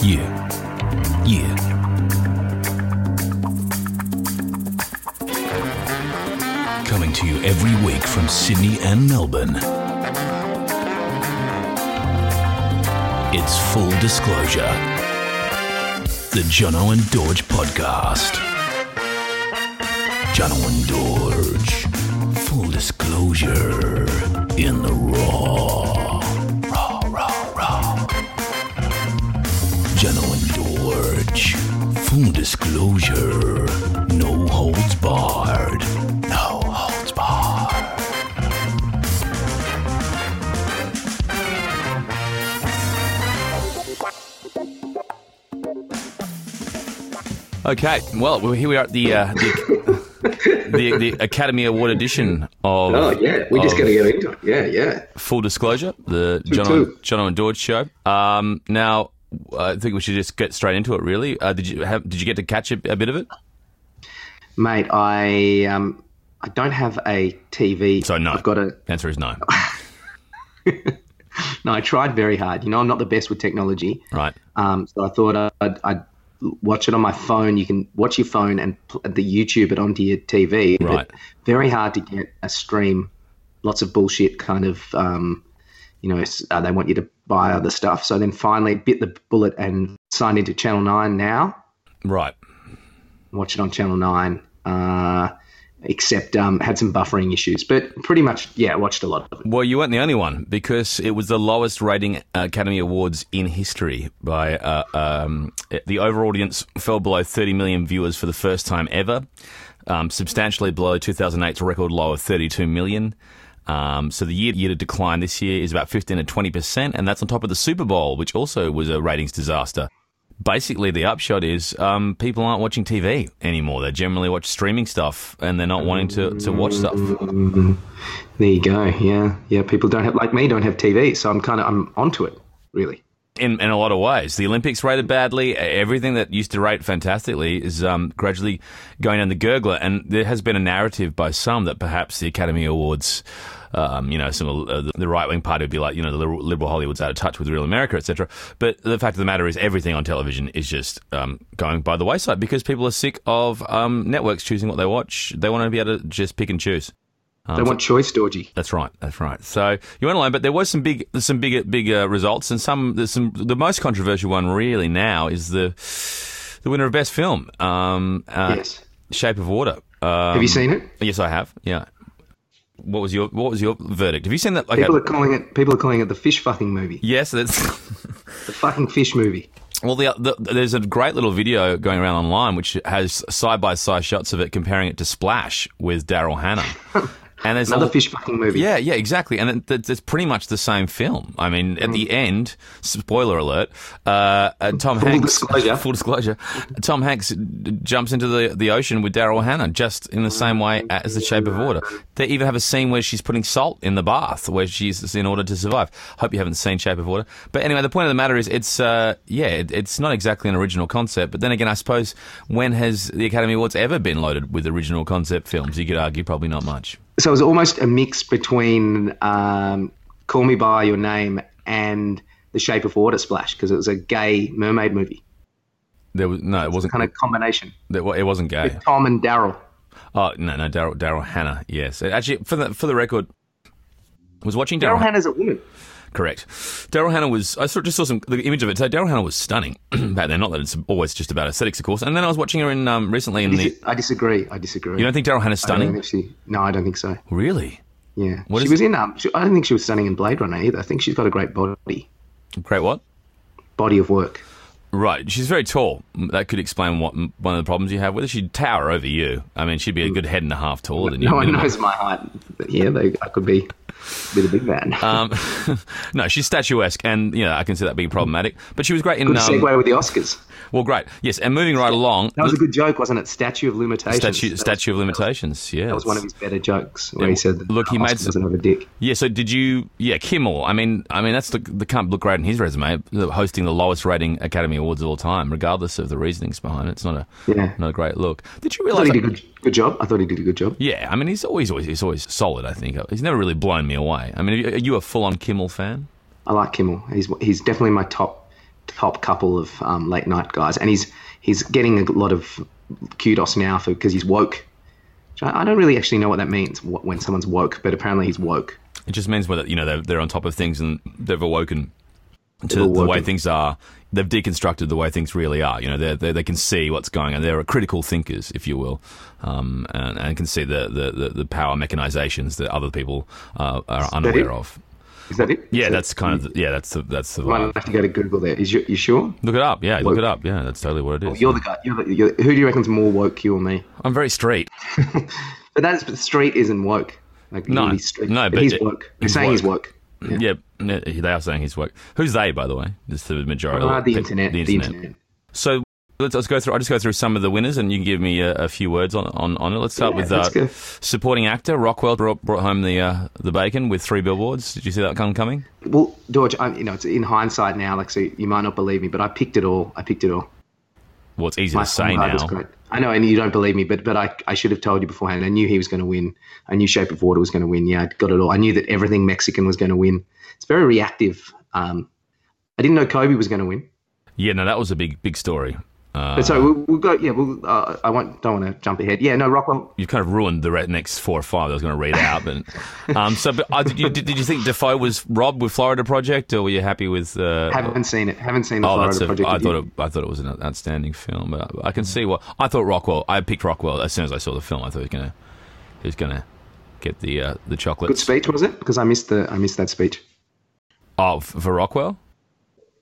Yeah. Yeah. Coming to you every week from Sydney and Melbourne. It's Fool Disclosure. The Jono and Dorje Podcast. Jono and Dorje. Full disclosure in the raw. Full disclosure. No holds barred. No holds barred. Okay, well, well, here we are at the uh, the, the, the Academy Award edition of. Oh yeah, we just of got to get into it. Yeah, yeah. Full disclosure, the John two. and, John and George show. Um, now, I think we should just get straight into it. Really, uh, did you have? Did you get to catch a, a bit of it? Mate, I um, I don't have a TV. So no. I've got a. Answer is no. No, I tried very hard. You know, I'm not the best with technology. Right. Um, so I thought I'd, I'd watch it on my phone. You can watch your phone and pl- the YouTube it onto your TV. but Right. very hard to get a stream. Lots of bullshit kind of, um, you know, uh, they want you to buy other stuff. So then finally bit the bullet and signed into Channel 9 now. Right. Watch it on Channel 9. Uh, except um, had some buffering issues. But pretty much, yeah, watched a lot of it. Well, you weren't the only one because it was the lowest rating Academy Awards in history. By uh, um, the over audience fell below 30 million viewers for the first time ever, um, substantially below 2008's record low of 32 million. Um, so the year year to decline this year is about 15 to 20 percent, and that's on top of the Super Bowl, which also was a ratings disaster. Basically, the upshot is um, people aren't watching TV anymore. They generally watch streaming stuff, and they're not wanting to, to watch stuff. There you go. Yeah, yeah. People don't have like me don't have TV, so I'm kind of I'm onto it really. In, in a lot of ways. The Olympics rated badly. Everything that used to rate fantastically is um, gradually going down the gurgler. And there has been a narrative by some that perhaps the Academy Awards, um, you know, some uh, the right wing party would be like, you know, the liberal, liberal Hollywood's out of touch with real America, etc. But the fact of the matter is, everything on television is just um, going by the wayside because people are sick of um, networks choosing what they watch. They want to be able to just pick and choose. They want choice, Georgie. That's right. That's right. So you went alone, but there was some big, some big, big uh, results, and some. There's some. The most controversial one really now is the the winner of best film, um, uh, Yes. Shape of Water. Um, Have you seen it? Yes, I have. Yeah. What was your What was your verdict? Have you seen that? Okay. People are calling it. People are calling it the fish fucking movie. yes, that's. The fucking fish movie. Well, the, the, there's a great little video going around online which has side by side shots of it comparing it to Splash with Daryl Hannah. And there's Another fish fucking movie. Yeah, yeah, exactly. And it, it, it's pretty much the same film. I mean, at Mm. the end, spoiler alert, uh, uh, Tom Full Hanks. disclosure. Full disclosure. Tom Hanks jumps into the, the ocean with Daryl Hannah, just in the same way as The Shape of Water. They even have a scene where she's putting salt in the bath, where she's in order to survive. Hope you haven't seen Shape of Water. But anyway, the point of the matter is, it's uh, yeah, it, it's not exactly an original concept. But then again, I suppose when has the Academy Awards ever been loaded with original concept films? You could argue probably not much. So it was almost a mix between um, Call Me by Your Name and The Shape of Water Splash because it was a gay mermaid movie. There was no, it wasn't. Kind of combination. It wasn't gay. With Tom and Daryl. Oh no, no, Daryl Daryl Hannah. Yes, actually, for the for the record, was watching Daryl Daryl. Hannah's a woman. Correct. Daryl Hannah was. I saw, just saw some the image of it. So Daryl Hannah was stunning back then. Not that it's always just about aesthetics, of course. And then I was watching her in um, recently in the. I disagree. I disagree. You don't think Daryl Hannah's I don't stunning? think she, no, I don't think so. Really? Yeah, What she is was in. Um, she, I don't think she was stunning in Blade Runner either. I think she's got a great body, Great. What? body of work. Right. She's very tall. That could explain what one of the problems you have with her. She'd tower over you. I mean, she'd be a good head and a half taller than you. No one knows my height. But yeah, they, I could be a bit of a big man. Um, no, she's statuesque, and you know I can see that being problematic. But she was great in. good Um, segue with the Oscars. Well, great. Yes, and moving right along. That was a good joke, wasn't it? Statue of limitations. Statue, That was- statue of limitations. Yeah, That was one of his better jokes where Yeah, he said, that look, he made s- doesn't have a dick." Yeah. So did you? Yeah, Kimmel. I mean, I mean that's the the can't look great in his resume, hosting the lowest rating Academy Awards of all time, regardless of the reasonings behind it. It's not a Yeah. not a great look. Did you I thought realize? he did a good, good job. I thought he did a good job. yeah, I mean, he's always always he's always solid. I think he's never really blown me away. I mean, are you a full on Kimmel fan? I like Kimmel. He's he's definitely my top top couple of um, late night guys, and he's he's getting a lot of kudos now for because he's woke. I don't really actually know what that means when someone's woke, but apparently he's woke. It just means whether you know they're, they're on top of things and they've awoken to the way things are. They've deconstructed the way things really are. You know, they they they can see what's going on. They're critical thinkers, if you will, um, and, and can see the, the, the, the power mechanizations that other people uh, are unaware of. Is that it? Yeah, Is that's kind of the, yeah, that's the, that's the. Might have to go to Google there. Is you, you sure? Look it up. Yeah, look it up. Yeah, that's totally what it is. You're the guy. You're the, you're, who do you reckon's more woke, you or me? I'm very straight. but that's but street isn't woke. Like No, street. no, but he's it- woke. he's saying he's woke. woke. Yeah. yeah, they are saying he's woke. Who's they, by the way? Just the majority. Ah, the pe- internet. The internet. So let's, let's go through. I'll just go through some of the winners, and you can give me a, a few words on, on, on it. Let's start Yeah, with uh, supporting actor. Rockwell brought, brought home the uh, the bacon with three billboards. Did you see that come coming? Well, George, I, you know, it's in hindsight now. Like, so you might not believe me, but I picked it all. I picked it all. Well, it's easy My to say now. great. I know, and you don't believe me, but but I, I should have told you beforehand. I knew he was going to win. I knew Shape of Water was going to win. Yeah, I got it all. I knew that everything Mexican was going to win. It's very reactive. Um, I didn't know Kobe was going to win. Yeah, no, that was a big big story. Uh, But so we'll, we'll go. Yeah, we'll. Uh, I won't. Don't want to jump ahead. Yeah, no, Rockwell. you've kind of ruined the next four or five. I was going to read out, but um, so but uh, did, you, did, did you think Dafoe was robbed with Florida Project, or were you happy with? Uh, Haven't seen it. Haven't seen the Oh, Florida a, Project. I thought it, I thought it was an outstanding film. But I can see what I thought. Rockwell. I picked Rockwell as soon as I saw the film. I thought he was gonna he was gonna get the uh, the chocolate. Good speech was it? Because I missed the. I missed that speech. Oh, for Rockwell.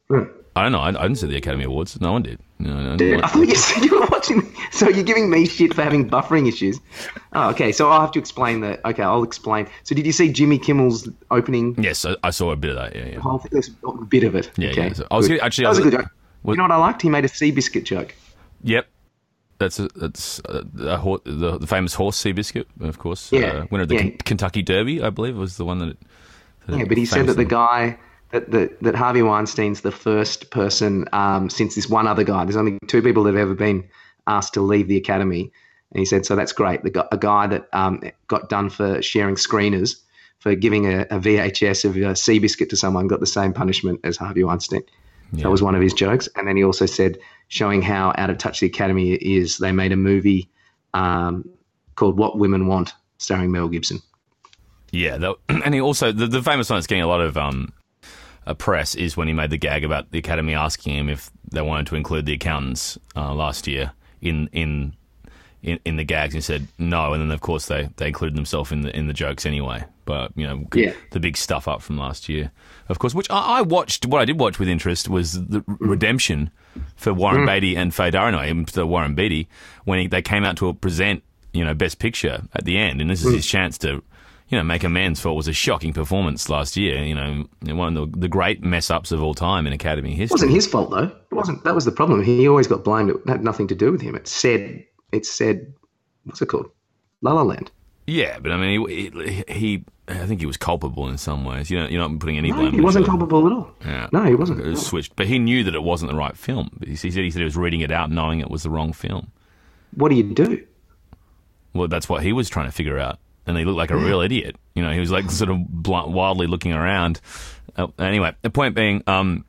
Hmm. I don't know. I, I didn't see the Academy Awards. No one did. No, no, no, I thought you said you were watching. So you're giving me shit for having buffering issues. Oh, okay. So I'll have to explain that. Okay, I'll explain. So did you see Jimmy Kimmel's opening? Yes, I, I saw a bit of that. Yeah, yeah. There's a bit of it. Yeah, okay. yeah. So I was good. gonna- actually, that I was a good joke. was- you know what I liked? He made a Seabiscuit joke. Yep. That's a, that's uh, the, hor- the the famous horse Seabiscuit, of course. Yeah, uh, winner of the yeah. Ken- Kentucky Derby, I believe, was the one that. It, that Yeah, but he said that the guy that, that that Harvey Weinstein's the first person um, since this one other guy. There's only two people that have ever been asked to leave the academy, and he said, "So that's great." The a guy that um, got done for sharing screeners for giving a, a VHS of a Seabiscuit to someone got the same punishment as Harvey Weinstein. That was one of his jokes, and then he also said, showing how out of touch the academy is, they made a movie um, called "What Women Want," starring Mel Gibson. Yeah, and he also the, the famous one that's getting a lot of um, press is when he made the gag about the Academy asking him if they wanted to include the accountants uh, last year in in. In, in the gags, and he said no, and then of course they, they included themselves in the in the jokes anyway. But you know, Yeah. the big stuff up from last year, of course. Which I, I watched. What I did watch with interest was the mm. redemption for Warren mm. Beatty and Faye Dunaway, and the Warren Beatty when he, they came out to present, you know, Best Picture at the end, and this is mm. his chance to, you know, make amends for what was a shocking performance last year. You know, one of the, the great mess ups of all time in Academy history. It wasn't his fault though. It wasn't. That was the problem. He always got blamed. It had nothing to do with him. It said. It said. What's it called? La La Land. Yeah, but I mean, he, he, he I think he was culpable in some ways. You know, you're not putting any No, blame. he wasn't culpable at all. Yeah. No, he wasn't. It was switched, but he knew that it wasn't the right film. He said he said he was reading it out, knowing it was the wrong film. What do you do? Well, that's what he was trying to figure out, and he looked like a real idiot. You know, he was like sort of blunt, wildly looking around. Uh, anyway, the point being, um,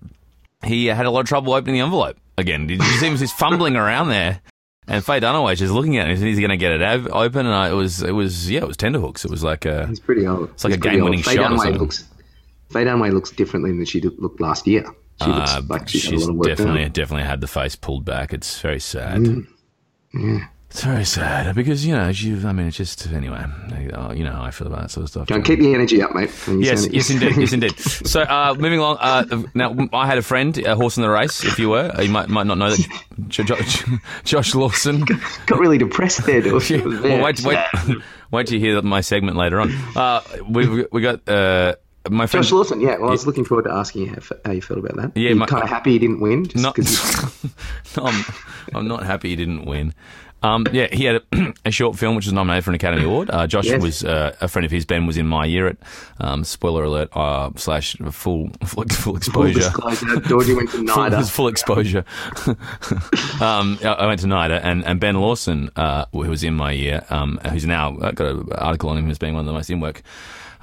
he had a lot of trouble opening the envelope again. Did you see him fumbling around there? And Faye Dunaway just looking at it, he's going to get it ov- open, and I, it was, it was, yeah, it was tenterhooks. It was like a, He's pretty old. It's like He's a game-winning shot Dunaway looks. Faye Dunaway looks differently than she looked last year. She looks uh, like she's, she's lot of work definitely, definitely had the face pulled back. It's very sad. Mm. It's very sad because you know, you, I mean, it's just anyway. uh, You know how I feel about that sort of stuff. Don't keep the energy up, mate. Yes, sound- yes, indeed, yes, indeed. So, uh, moving along. Uh, now, I had a friend, a horse in the race. If you were, you might might not know that. Jo- Jo- Josh Lawson. got really depressed there. Dawes. Yeah, well, wait, wait, wait till you hear my segment later on. Uh, we we got uh, my friend. Josh Lawson, yeah. Well, I was looking forward to asking you how, how you felt about that. Yeah, you my- kind of happy he didn't win. Just Not, 'cause you- I'm, I'm not happy he didn't win. Um, yeah, he had a, a short film which was nominated for an Academy Award. Uh, Josh Yes. was uh, a friend of his. Ben was in my year at um, spoiler alert uh, slash full full, full full exposure. disclosure, Georgie went to full, NIDA. his full exposure. um, I I went to NIDA, and, and Ben Lawson, uh, who was in my year, um, who's now uh, got an article on him as being one of the most in work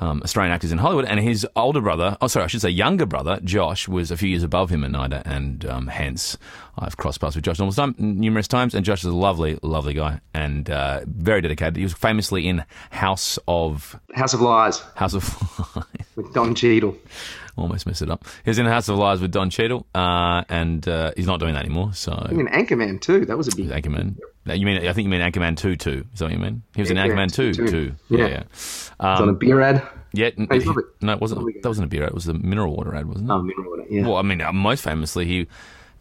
um, Australian actors in Hollywood. And his older brother, oh, sorry, I should say younger brother, Josh, was a few years above him at NIDA, and um, hence I've crossed paths with Josh numerous, time, numerous times. And Josh is a lovely, lovely guy and uh, very dedicated. He was famously in House of House of Lies House of with Don Cheadle. Almost messed it up. He was in House of Lies with Don Cheadle, uh, and uh, he's not doing that anymore. So In Anchorman too. That was a big. Anchorman. You mean? I think you mean Anchorman two two. Is that what you mean? He was in Anchorman Anchorman two 2, two. yeah. Yeah, yeah. was on a Um, beer ad. yeah. n- he's no, it wasn't. a- That wasn't a beer ad. It was the mineral water ad, wasn't it? Oh, mineral water. Yeah. Well, I mean, uh, most famously, he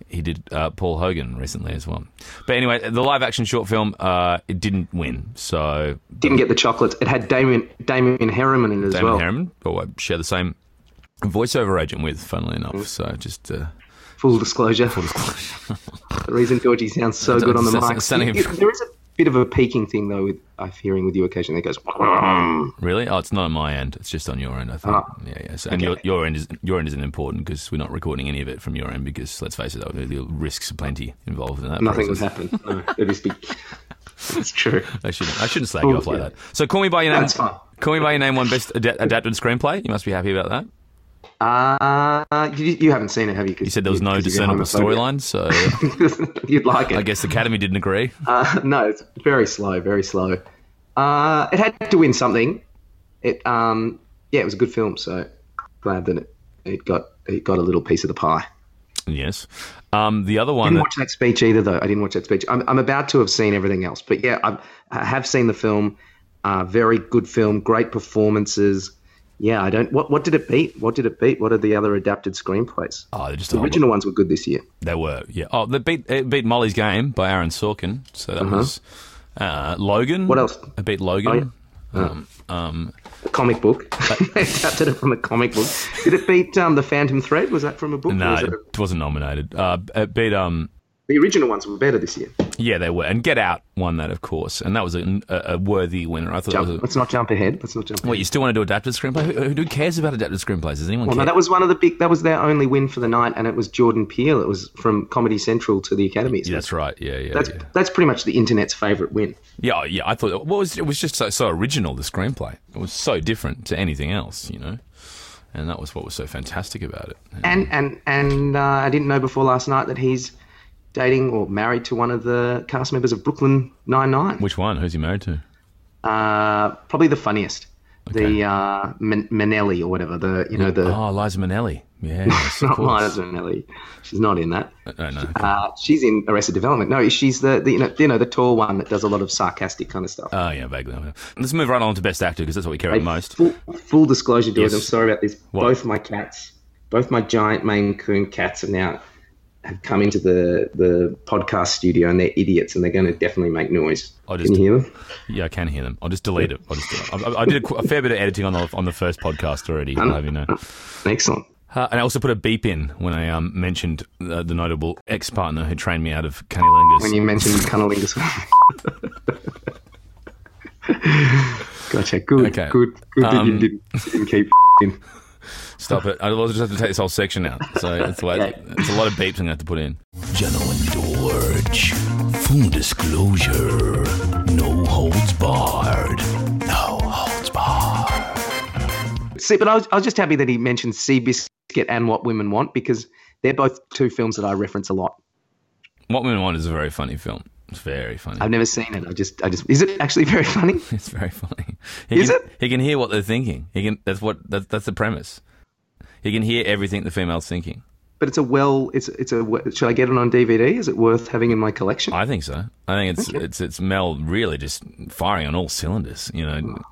he did uh, Paul Hogan recently as well. But anyway, the live action short film uh, it didn't win. So Didn't get the chocolates. It had Damon Damon Herriman in it as Damon well. Herriman, who I share the same voiceover agent with, funnily Mm. enough. So just. Uh, Full disclosure. the reason Georgie sounds so good on the mic. sounding- there is a bit of a peaking thing though. With I'm hearing with you occasionally. It goes. Really? Oh, it's not on my end. It's just on your end, I think. Ah. yeah, yeah. So, and Okay. your, your end is your end isn't important because we're not recording any of it from your end because let's face it, the risks are plenty involved in that. Nothing would process. happen. No, it is big. It's true. I shouldn't. I shouldn't slag you off like yeah. that. So, call me by your name. That's fine. Call me by your name. One best ad- adapted screenplay. You must be happy about that. Uh, you, you haven't seen it, have you? You said there was no discernible storyline, so. You'd like it. I guess the Academy didn't agree. Uh, no, it's very slow, very slow. Uh, it had to win something. It, um, yeah, it was a good film. So glad that it, it got it got a little piece of the pie. Yes. Um, the other one. I didn't that- watch that speech either, though. I didn't watch that speech. I'm, I'm about to have seen everything else, but yeah, I've, I have seen the film. Uh, very good film, great performances. Yeah, I don't. What what did it beat? What did it beat? What are the other adapted screenplays? oh, they're just The original ones were good this year. They were, yeah. Oh, they beat it beat Molly's Game by Aaron Sorkin. So that was uh, Logan. Uh-huh. What else? It beat Logan. Oh, yeah. Um, um, A comic book. they adapted it from a comic book. Did it beat um, the Phantom Thread? Was that from a book? no, was it- it wasn't nominated. Uh, it beat um, the original ones were better this year. Yeah, they were, and Get Out won that, of course, and that was a, a, worthy winner. I thought Jump. A, let's not jump ahead. Let's not jump. what ahead. you still want to do adapted screenplay? Who, who cares about adapted screenplays? Does anyone Well, no, that was one of the big. That was their only win for the night, and it was Jordan Peele. It was from Comedy Central to the Academy. So Yeah, that's right. Yeah, yeah, that's yeah. that's pretty much the internet's favorite win. Yeah, oh, yeah. I thought what was it was just so, so original. The screenplay it was so different to anything else, you know, and that was what was so fantastic about it. And and and uh, I didn't know before last night that he's dating or married to one of the cast members of Brooklyn Nine Nine. Which one? Who's he married to? Uh, probably the funniest, Okay. the uh, Manelli or whatever. The you know the Oh, Liza Minnelli. yeah not. Liza Minnelli. She's not in that. No, no. Uh, she's in Arrested Development. No, she's the, the you know you know the tall one that does a lot of sarcastic kind of stuff. Oh, yeah, vaguely. Let's move right on to Best Actor because that's what we care about most. Full, full disclosure, George. Yes. I'm sorry about this. What? Both my cats, both my giant Maine Coon cats, are now have come into the the podcast studio and they're idiots and they're going to definitely make noise. I'll Can just- you hear them? Yeah, I can hear them. I'll just delete it. I'll just do it. I, I did a, a fair bit of editing on the on the first podcast already. Have you know. Excellent. Uh, and I also put a beep in when I um, mentioned uh, the notable ex partner who trained me out of cunnilingus. When you mentioned cunnilingus. gotcha. Good. Okay. Good. Good that you Um, didn't, didn't keep in. Stop it. I'll just have to take this whole section out. So it's, like, Okay. it's a lot of beeps I'm going to have to put in. Jono and Dorje. Full disclosure. No holds barred. No holds barred. See, but I was, I was just happy that he mentioned Seabiscuit and What Women Want because they're both two films that I reference a lot. What Women Want is a very funny film. It's very funny. I've never seen it. I just, I just, is it actually very funny? It's very funny. He Is can, it? He can hear what they're thinking. He can. That's what. That's, that's the premise. He can hear everything the female's thinking. But it's a well, it's, it's a. Should I get it on DVD? Is it worth having in my collection? I think so. I think it's it's it's Mel really just firing on all cylinders. You know.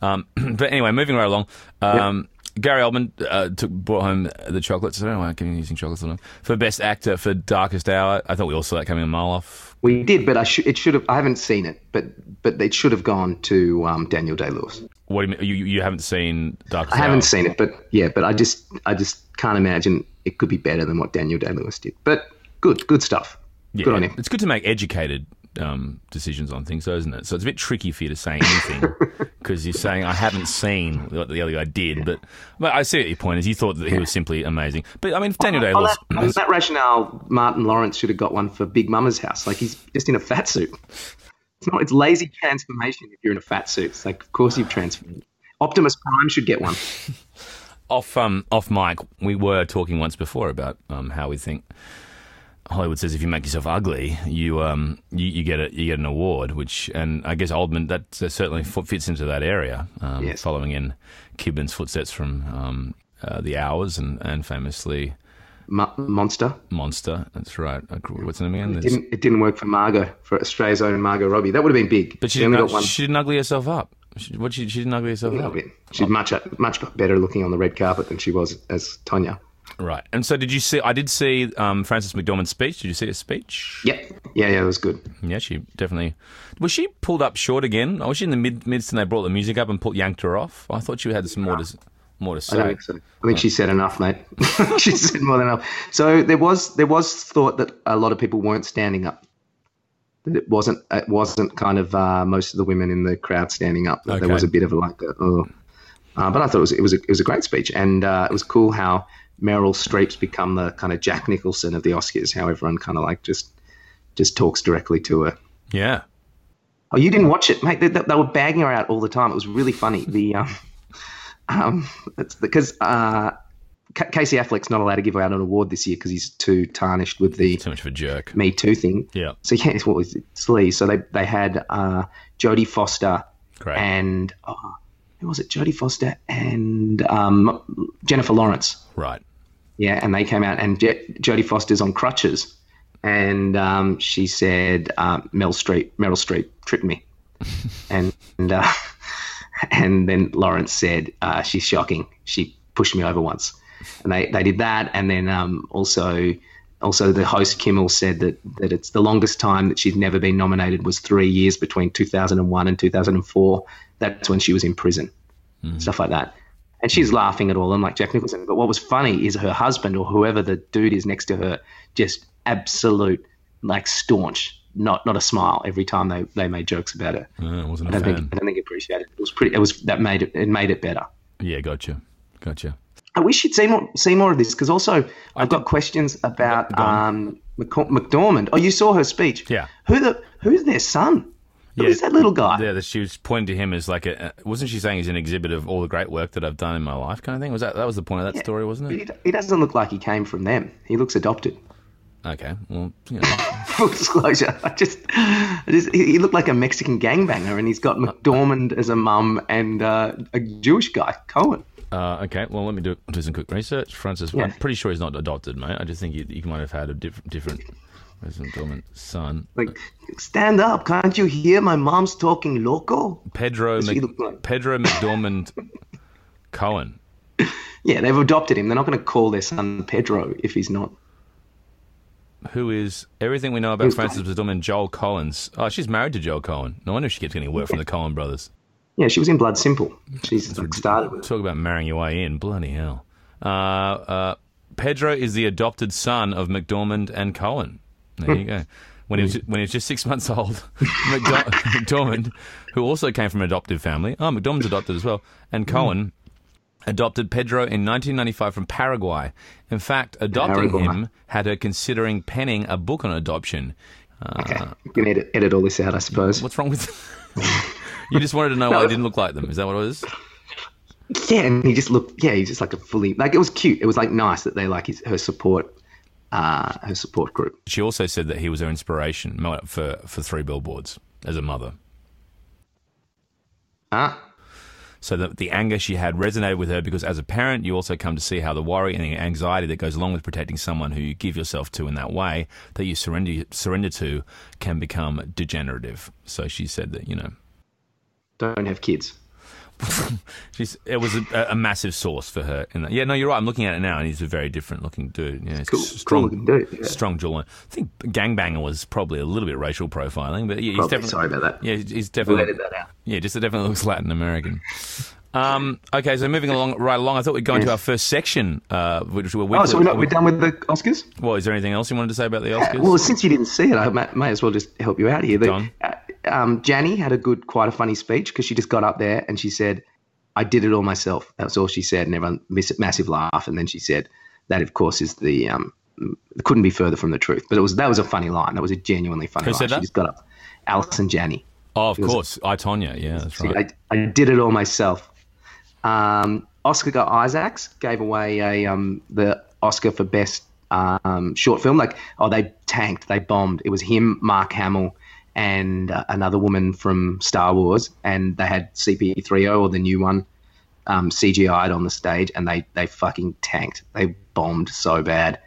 Um, but anyway, moving right along. Um, Gary Oldman uh, took, brought home the chocolates. I don't know why I keep using chocolates. For best actor for Darkest Hour. I thought we all saw that coming a mile off. We did, but I should. It should have. I haven't seen it, but but it should have gone to um, Daniel Day Lewis. What do you mean? You, you haven't seen Darkest I haven't seen it, but yeah, but I just I just can't imagine it could be better than what Daniel Day Lewis did. But good, good stuff. Yeah, Good on him. It's good to make educated um, decisions on things, though, isn't it? So it's a bit tricky for you to say anything because you're saying I haven't seen what the other guy did, but but I see what your point is. You thought that he was simply amazing, but I mean Daniel Day On Lewis. that, on that rationale, Martin Lawrence should have got one for Big Mama's house. Like he's just in a fat suit. It's not. It's lazy transformation if you're in a fat suit. It's like, of course you've transformed. Optimus Prime should get one. Off um off mic, we were talking once before about um how we think Hollywood says if you make yourself ugly, you um you, you get a you get an award, which and I guess Oldman that certainly fits into that area, um, Yes. following in Kidman's footsteps from um, uh, the Hours and and famously Mo- Monster. Monster. That's right. What's the name again? It didn't, it didn't work for Margot, for Australia's own Margot Robbie. That would have been big. But she only didn't, got one. she didn't ugly herself up. She, what she, she didn't ugly herself up. bit. She's much much better looking on the red carpet than she was as Tonya. Right. And so did you see? I did see um, Frances McDormand's speech. Did you see her speech? Yep. Yeah, yeah, it was good. Yeah, she definitely was. She pulled up short again. Or was she in the mid midst and they brought the music up and put yanked her off? I thought she had some more to more to say. I think so. I think she said enough, mate. she said more than enough. So there was there was thought that a lot of people weren't standing up. That it wasn't it wasn't kind of uh, most of the women in the crowd standing up. That There was a bit of a like, a, oh. Uh, but I thought it was it was a, it was a great speech, and uh, it was cool how Meryl Streep's become the kind of Jack Nicholson of the Oscars. How everyone kind of like just just talks directly to her. Yeah. Oh, you didn't watch it, mate? They, they, they were bagging her out all the time. It was really funny. The um, um, it's because uh, Ca- Casey Affleck's not allowed to give out an award this year because he's too tarnished with the Too much of a jerk. Me Too thing. Yeah. So yeah, it's what was it? So they they had uh, Jodie Foster Great. and oh, who was it? Jodie Foster and um, Jennifer Lawrence. Right. Yeah, and they came out, and Je- Jodie Foster's on crutches, and um, she said, um, "Mel Streep, Meryl Streep tripped me," and and, uh, and then Lawrence said, uh, "She's shocking. She pushed me over once," and they, they did that, and then um, also also the host Kimmel said that that it's the longest time that she's never been nominated was three years between 2001 and 2004. That's when she was in prison, stuff like that. And she's laughing at all, and like Jack Nicholson. But what was funny is her husband or whoever the dude is next to her, just absolute like staunch, not not a smile every time they, they made jokes about her. Uh, I wasn't I a don't fan. think I don't think he appreciated it. It was pretty. It was that made it. It made it better. Yeah, gotcha. Gotcha. I wish you'd see more see more of this because also I've got questions about um, McDormand. Oh, you saw her speech. Yeah. Who the who's their son? Who Yeah. is that little guy? Yeah, that she was pointing to him as like a. Wasn't she saying he's an exhibit of all the great work that I've done in my life, kind of thing? Was that that was the point of that story, wasn't it? he, he doesn't look like he came from them. He looks adopted. Okay, well, you know, Full disclosure, I just, I just he he looked like a Mexican gangbanger, and he's got McDormand as a mum and uh, a Jewish guy, Coen. uh, okay. Well, let me do do some quick research. Frances, Yeah. I'm pretty sure he's not adopted, mate. I just think he, he might have had a different different resident dormant son. Like, stand up! Can't you hear my mom's talking loco? Pedro Mc, like- Pedro McDormand Coen. Yeah, they've adopted him. They're not going to call their son Pedro if he's not. who is everything we know about Frances McDormand, Joel Collins. Oh, she's married to Joel Coen. No wonder she keeps getting work from the Coen brothers. Yeah, she was in Blood Simple. She's like, started with. Talk about marrying your way in. Bloody hell. Uh, uh, Pedro is the adopted son of McDormand and Coen. There you go. When he was when he was just six months old, McDormand, who also came from an adoptive family, oh, McDormand's adopted as well, and Coen adopted Pedro in 1995 from Paraguay. In fact, adopting Paraguay. him had her considering penning a book on adoption. Uh, Okay, you can edit, edit all this out, I suppose. What's wrong with? you just wanted to know why they didn't look like them. Is that what it is? Yeah, and he just looked. Yeah, he's just like a fully like it was cute. It was like nice that they like his, her support, uh, her support group. She also said that he was her inspiration for, for three billboards as a mother. Ah, So that the anger she had resonated with her because as a parent, you also come to see how the worry and the anxiety that goes along with protecting someone who you give yourself to in that way that you surrender surrender to can become degenerative. So she said that you know don't have kids. she's it was a, a massive source for her. In that. Yeah, no, you're right. I'm looking at it now, and he's a very different looking dude. Yeah, Cool, strong, cool dude. Yeah. strong jawline. I think gangbanger was probably a little bit racial profiling, but yeah, he's Probably, definitely sorry about that. Yeah, he's definitely edit that out. Yeah, just it definitely looks Latin American. Um, okay, so moving along right along, I thought we'd go into our first section, uh, which were Oh, weekly. so we're, not, we're done with the Oscars? Well, is there anything else you wanted to say about the Oscars? Well, since you didn't see it, I may, may as well just help you out here. The, Go on. uh, um, Janney had a good, quite a funny speech because she just got up there and she said, "I did it all myself." That's all she said, and everyone miss massive laugh. And then she said, "That, of course, is the um, couldn't be further from the truth." But it was that was a funny line. That was a genuinely funny Who line. said that? She just got up. Allison Janney. oh, of course, I Tonya. Yeah, that's right. I, I did it all myself. Um, Oscar Isaacs gave away a um, the Oscar for best um, short film. Like, oh, they tanked, they bombed. It was him, Mark Hamill, and uh, another woman from Star Wars, and they had CP3O or the new one um, CGI'd on the stage, and they they fucking tanked. They bombed so bad,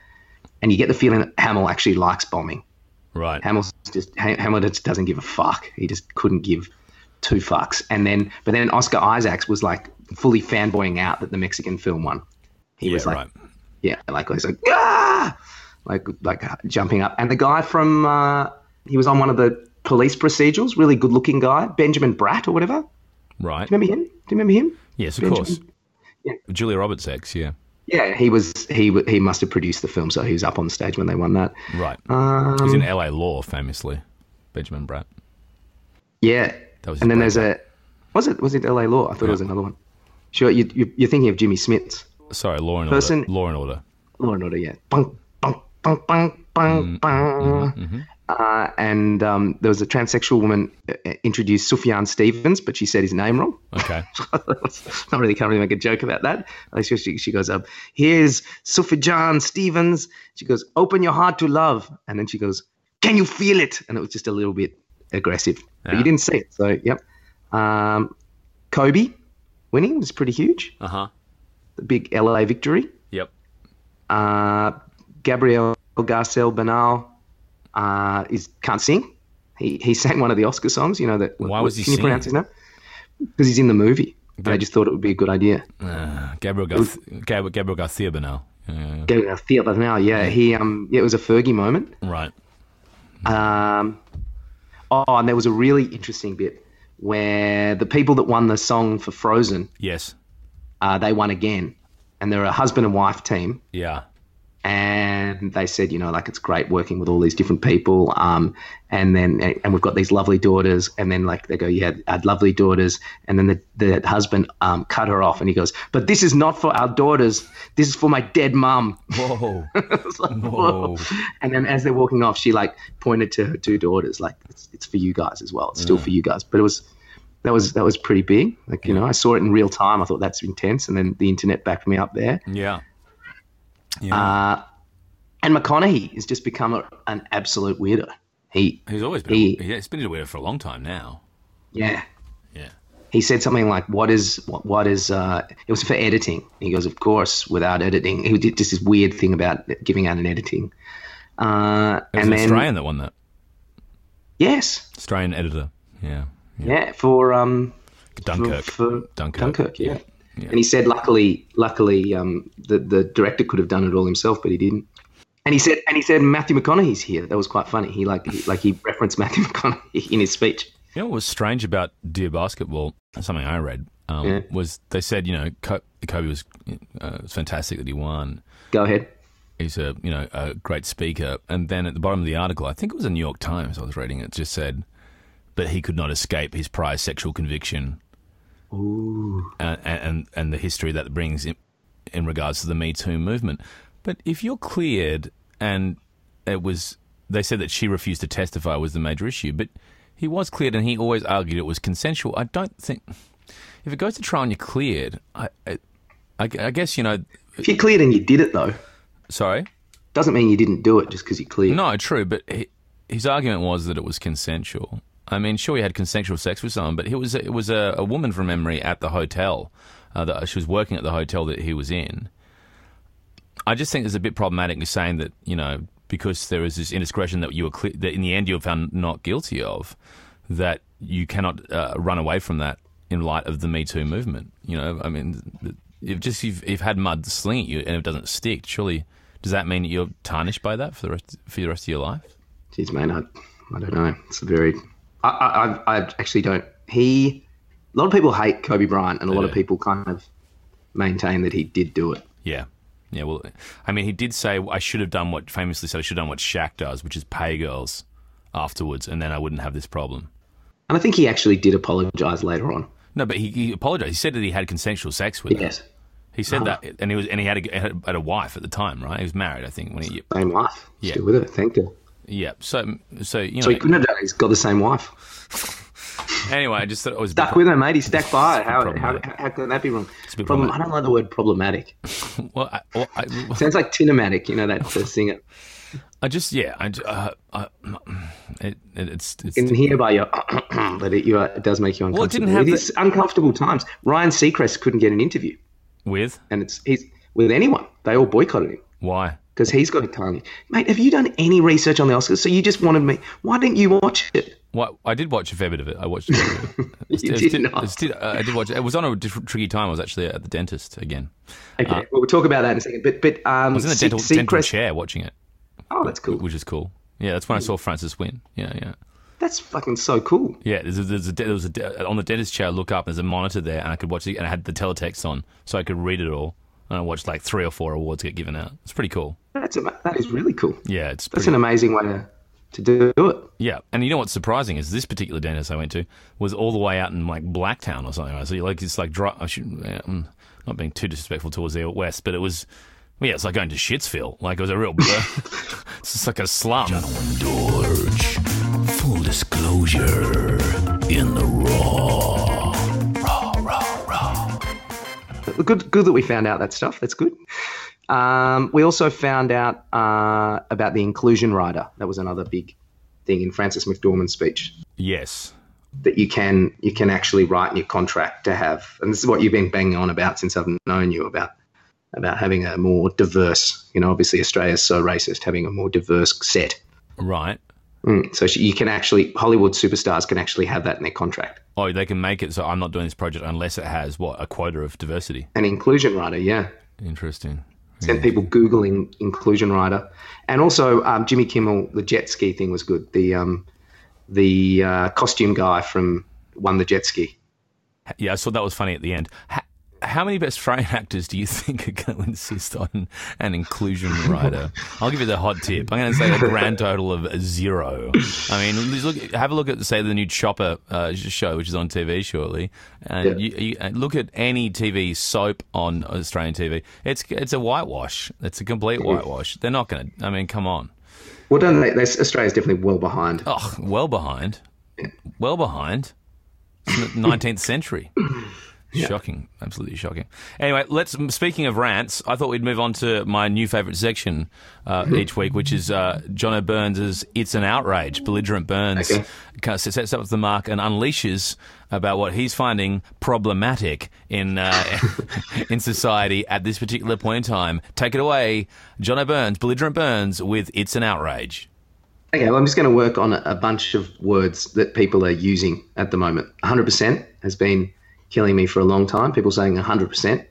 and you get the feeling that Hamill actually likes bombing. Right. Hamill just Hamill just doesn't give a fuck. He just couldn't give two fucks. And then, but then Oscar Isaacs was like fully fanboying out that the Mexican film won. He yeah, was like, right. yeah, like he's like, ah, like like jumping up. And the guy from uh, he was on one of the police procedurals, really good looking guy, Benjamin Bratt or whatever. Right. Do you remember him? Do you remember him? Yes, of Benjamin- course. Yeah. Julia Roberts' ex, yeah. Yeah, he was. He he must have produced the film, so he was up on stage when they won that. Right. Um, He's in LA Law, famously. Benjamin Bratt. Yeah. That was and then there's a was it was it L.A. Law? I thought it was another one. Sure, you, you you're thinking of Jimmy Smits. Sorry, Law and Person- Order. Law and Order. Law and Order, yeah. Bung, bung, bung, bung, bung, mm, mm-hmm, bung. Mm-hmm. Uh, and um, there was a transsexual woman uh, introduced Sufjan Stevens, but she said his name wrong. Okay. Not really, can't really make a joke about that. She, she, goes, um, "Here's Sufjan Stevens." She goes, "Open your heart to love," and then she goes, "Can you feel it?" And it was just a little bit aggressive, but you didn't see it, so yep. Um, Kobe winning was pretty huge. Uh huh. The big LA victory. Yep. Uh, Gabriel Garcel Bernal uh, is can't sing. He he sang one of the Oscar songs. You know that. Why was he Can you pronounce his name? Because he's in the movie. They just thought it would be a good idea. Uh, Gabriel, Garth- Gab- Gabriel Garcia Bernal. Yeah. Gabriel Garcia Bernal. Yeah, he um yeah it was a Fergie moment. Right. Um, oh, and there was a really interesting bit where the people that won the song for Frozen, Yes. uh, they won again, and they're a husband and wife team. Yeah. And they said, you know, like it's great working with all these different people. Um, and then and we've got these lovely daughters, and then like they go, yeah, our lovely daughters, and then the the husband um, cut her off, and he goes, but this is not for our daughters. This is for my dead mum. Whoa. Like, Whoa. whoa. And then as they're walking off, she like pointed to her two daughters, like it's, it's for you guys as well. It's still for you guys. But it was that was that was pretty big. Like you know, I saw it in real time. I thought that's intense, and then the internet backed me up there. yeah. Yeah. Uh, and McConaughey has just become a, an absolute weirdo. He, he's always been. he- A, he's been a weirdo for a long time now. yeah, Yeah. he said something like, "What is what, what is?" Uh, it was for editing. He goes, "Of course, without editing." He did just this weird thing about giving out an editing. Uh, It was and an then Australian that won that. yes, Australian editor. Yeah. yeah, for um, Dunkirk. For, for Dunkirk. Dunkirk, yeah. Yeah. And he said, luckily, luckily, um, the the director could have done it all himself, but he didn't. And he said, and he said, Matthew McConaughey's here. That was quite funny. He like, he, like he referenced Matthew McConaughey in his speech. You know what was strange about Dear Basketball? Something I read um, Yeah. was they said you know Kobe was uh, was fantastic that he won. Go ahead. He's a you know a great speaker, and then at the bottom of the article, I think it was a New York Times. I was reading it. Just said, but he could not escape his prior sexual conviction. Ooh. Uh, and, and and the history that brings in, in regards to the Me Too movement. But if you're cleared, and it was, they said that she refused to testify was the major issue, but he was cleared, and he always argued it was consensual. I don't think if it goes to trial and you're cleared, I, I, I I guess you know. If you're cleared and you did it though, Sorry. doesn't mean you didn't do it just because you're cleared. No, true, but he, his argument was that it was consensual. I mean, sure, he had consensual sex with someone, but it was it was a, a woman from memory at the hotel. Uh, that she was working at the hotel that he was in. I just think it's a bit problematic in saying that you know because there is this indiscretion that you were cle that in the end you were found not guilty of, that you cannot uh, run away from that in light of the Me Too movement. You know, I mean, if just you've, you've had mud sling at you and it doesn't stick, surely does that mean that you're tarnished by that for the rest for the rest of your life? Jeez, man, I, I don't know. It's a very. I, I, I- actually don't. He. A lot of people hate Kobe Bryant, and a lot of people kind of maintain that he did do it. Yeah. Yeah, well, I mean, he did say I should have done what famously said I should have done what Shaq does, which is pay girls afterwards, and then I wouldn't have this problem. And I think he actually did apologize later on. No, but he, he apologized. He said that he had consensual sex with her. Yes. He said uh-huh. that, and he was, and he had a, had a wife at the time, right? He was married, I think. When he, Same wife. Yeah. Still with her. Thank her. Yeah. So, so you know, So he couldn't have done it. He's got the same wife. Anyway, I just thought it was Stuck with him, mate. He stuck by. How, how, problematic. how can that be wrong? Problem, I don't like the word problematic. well, I, well, I, Sounds like tinematic. you know, that the singer. I just yeah, I, uh, uh, it, it, it's it's can hear by your that it, you are, it does make you uncomfortable. Well, it didn't have It is uncomfortable times. Ryan Seacrest couldn't get an interview, with and it's he's with anyone. They all boycotted him why? Because he's got a tiny. Mate, have you done any research on the Oscars? So you just wanted me. Why didn't you watch it? What I did watch a fair bit of it. I watched. A fair bit of it. It's- You did not. uh, I did watch it. It was on a diff- tricky time. I was actually at the dentist again. Okay, well, we'll talk about that in a second. But but um, I was in a dental, dental chair watching it, Oh, that's cool. which is cool. Yeah, that's when I saw Frances win. Yeah, yeah. That's fucking so cool. Yeah, there's a, there's a, there was a, on the dentist chair. I look up, there's a monitor there, and I could watch it, and I had the teletext on, so I could read it all. And I watched like three or four awards get given out. It's pretty cool. That's a, that is really cool. Yeah, it's That's an amazing way to to do it. yeah. And you know what's surprising is this particular dentist I went to was all the way out in like Blacktown or something. Right? So you like it's like dry. I should yeah, I'm not being too disrespectful towards the west, but it was. well, Yeah, it's like going to Shitsville. Like it was a real. it's just like a slum. Dorje. Full Good, good that we found out that stuff. That's good. Um, we also found out uh, about the inclusion rider. That was another big thing in Frances McDormand's speech Yes. that you can you can actually write in your contract to have, and this is what you've been banging on about since I've known you about about having a more diverse. You know, obviously Australia's so racist, having a more diverse set. Right. Mm, so you can actually Hollywood superstars can actually have that in their contract. Oh, they can make it so I'm not doing this project unless it has what a quota of diversity. An inclusion rider. yeah. Interesting. Sent people googling inclusion rider, and also um, Jimmy Kimmel. The jet ski thing was good. The um, the uh, costume guy from won the jet ski. Yeah, I saw that was funny at the end. How, many best Australian actors do you think are going to insist on an inclusion rider? I'll give you the hot tip. I'm going to say a grand total of zero. I mean, look, have a look at say the new Chopper uh, show, which is on TV shortly, and Yeah. you, you look at any TV soap on Australian TV. It's it's a whitewash. It's a complete whitewash. They're not going to. I mean, come on. Well done. They, Australia's definitely well behind. Oh, well behind. Well behind. Nineteenth the 19th century. Shocking. Absolutely shocking. Anyway, let's. Speaking of rants, I thought we'd move on to my new favourite section uh, each week, which is uh, Jono Burns' It's an Outrage. Belligerent Burns Okay. kind of sets up the mark and unleashes about what he's finding problematic in uh, in society at this particular point in time. Take it away, Jono Burns, Belligerent Burns, with It's an Outrage. Okay, well, I'm just going to work on a bunch of words that people are using at the moment. 100% has been killing me for a long time. People saying 100%,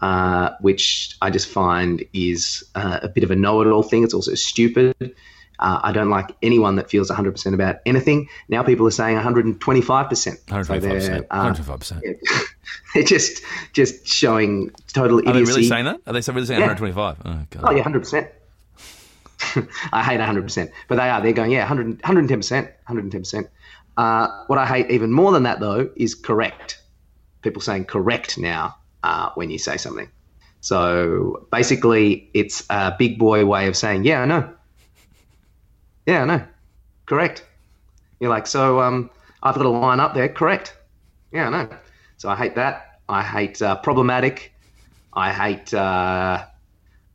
uh, which I just find is uh, a bit of a know-it-all thing. It's also stupid. Uh, I don't like anyone that feels 100% about anything. Now people are saying 125%. 125%. they're, uh, 125%. they're just just showing total Are they idiocy. really saying that? Are they really saying Yeah. 125? Oh, God. Oh yeah, hundred percent. I hate hundred percent, but they are. They're going yeah, 100, 110 percent, hundred and ten percent. Uh, What I hate even more than that though is correct. People saying correct now uh, when you say something. So basically, it's a big boy way of saying yeah, I know. Yeah, I know. Correct. You're like so. Um, I've got a line up there. Correct. Yeah, I know. So I hate that. I hate uh, problematic. I hate. Uh,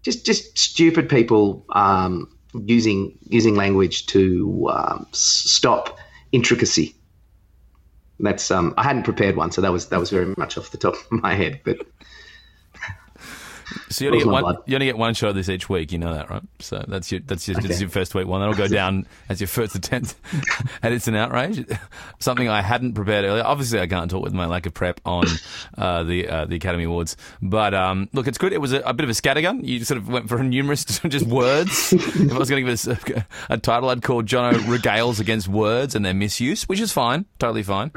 just just stupid people um, using using language to um, stop intricacy. That's um, I hadn't prepared one, so that was that was very much off the top of my head. But So you only, get one, you only get one shot of this each week. You know that, right? So that's your that's your, that's your first week one. That'll go down as your first attempt, and it's an outrage. Something I hadn't prepared earlier. Obviously, I can't talk with my lack of prep on uh, the uh, the Academy Awards. But um, look, it's good. It was a, a bit of a scattergun. You sort of went for numerous just words. if I was going to give it a, a title, I'd call Jono regales against words and their misuse, which is fine, totally fine.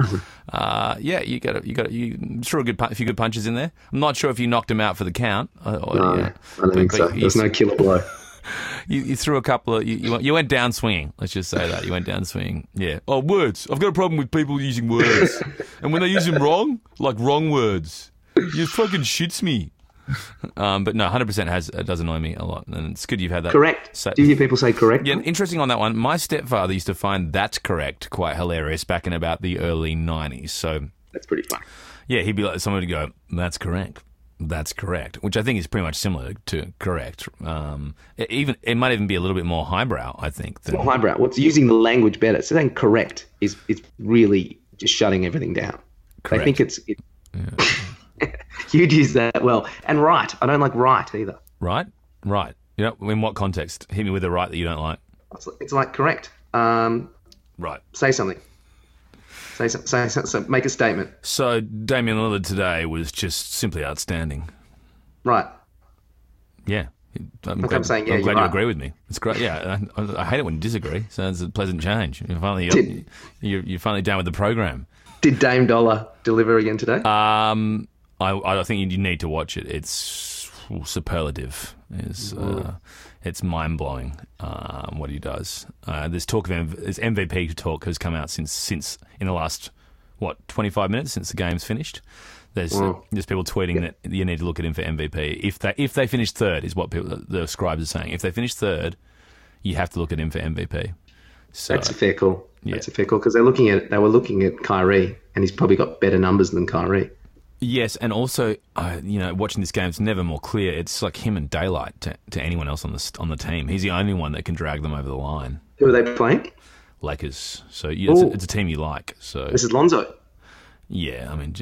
Uh, yeah, you got you got you threw a good a few good punches in there. I'm not sure if you knocked him out for the count. Or- no, yeah. I don't think But- so. but There's you- no killer blow. you, you threw a couple of you, you, went, you went down swinging. Let's just say that you went down swinging. Yeah. Oh, words. I've got a problem with people using words, and when they use them wrong, like wrong words, you fucking shits me. Um, but no, 100% has it does annoy me a lot, and it's good you've had that. Correct. So- Do you hear people say correct? Yeah, interesting on that one. My stepfather used to find that's correct quite hilarious back in about the early 90s. So, That's pretty funny. yeah, he'd be like, someone would go, that's correct. That's correct, which I think is pretty much similar to correct. Um, it even it might even be a little bit more highbrow, I think. Than, Well, highbrow. What's using the language better? So saying correct is is really just shutting everything down. Correct. I think it's. It, You'd use that well, and right. I don't like right either. right, right. You know, in what context? Hit me with a right that you don't like. It's, it's like correct. Um, Right. say something. Say say so make a statement. So Damian Lillard today was just simply outstanding. Right. Yeah. I'm I'm glad, saying, yeah, I'm glad you're right. agree with me. It's great. Yeah, I, I- hate it when you disagree. So it's a pleasant change. You're finally Did- you're, you're finally down with the program. Did Dame Dollar deliver again today? Um, I I think you need to watch it. It's superlative. It's uh, it's mind blowing. Um, what he does. Uh, there's talk of M- there's MVP talk has come out since since in the last what 25 minutes since the game's finished. There's uh, there's people tweeting that you need to look at him for MVP. If they if they finish third is what people the scribes are saying. If they finish third, you have to look at him for MVP. So That's a fair call. yeah. That's a fair call because they're looking at they were looking at Kyrie, and he's probably got better numbers than Kyrie. Yes, and also, uh, you know, watching this game, it's never more clear. It's like him and daylight to, to anyone else on the on the team. He's the only one that can drag them over the line. Who are they playing? Lakers. So yeah, it's, a, it's a team you like. So This is Lonzo. yeah, I mean,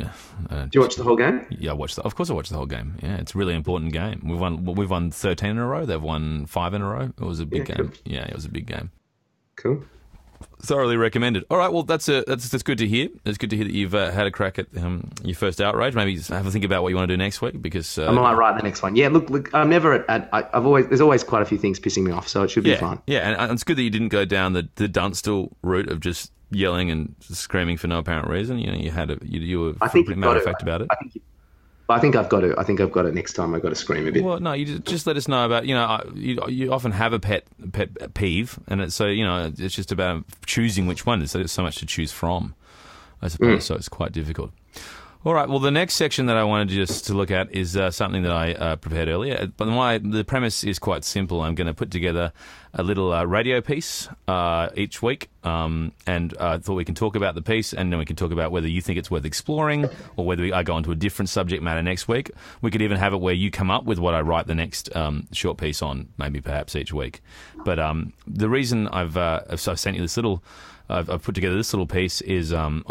uh, Do you watch the whole game? yeah, I watched. The, of course, I watched the whole game. Yeah, it's a really important game. We've won. We've won thirteen in a row. They've won five in a row. It was a big Yeah, game. good. Yeah, it was a big game. Cool. Thoroughly recommended. All right, well, that's a, that's that's good to hear. It's good to hear that you've uh, had a crack at um, your first outrage. Maybe just have a think about what you want to do next week because uh, I might write the next one. Yeah, look, look I'm never at, at I, I've always there's always quite a few things pissing me off, so it should be yeah, fun. Yeah, and, and it's good that you didn't go down the, the Dunstall route of just yelling and screaming for no apparent reason. You know, you had a you, you were I think pretty matter of fact about it. I think, you- I think I've got it. I think I've got it next time. I've got to scream a bit. Well, no, you just, just let us know about you know I- you, you often have a pet pet peeve, and it's so you know it's just about choosing which one. There's so much to choose from, I suppose. Mm. So it's quite difficult. All right. Well, the next section that I wanted just to look at is uh, something that I uh, prepared earlier. But my the premise is quite simple. I'm going to put together a little uh, radio piece uh, each week, um, and I thought we can talk about the piece, and then we can talk about whether you think it's worth exploring, or whether we, I go into a different subject matter next week. We could even have it where you come up with what I write the next um, short piece on, maybe perhaps each week. But um, the reason I've uh, I've sent you this little. I've, I've put together this little piece. Is um,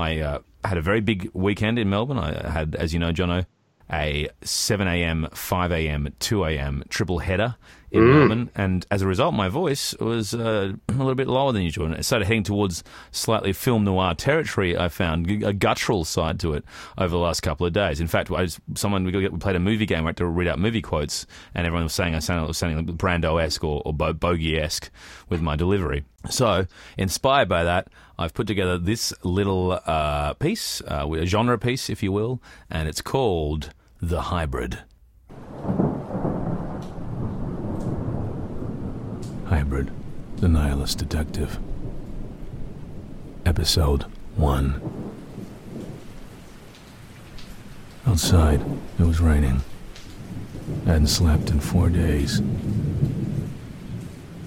I had a very big weekend in Melbourne. I had, as you know, Jono, a 7 a.m., 5 a.m., 2 a.m. triple header in Melbourne, and as a result, my voice was uh, a little bit lower than usual, and it started heading towards slightly film noir territory. I found a guttural side to it over the last couple of days. In fact, I just, someone we played a movie game. We had to read out movie quotes, and everyone was saying I sounded, was sounding like Brando-esque or, or Bo- Bogey-esque with my delivery. So, inspired by that, I've put together this little uh, piece, uh, a genre piece, if you will, and it's called The Hybrid. Hybrid, the Nihilist Detective. Episode 1. Outside, it was raining. I hadn't slept in four days.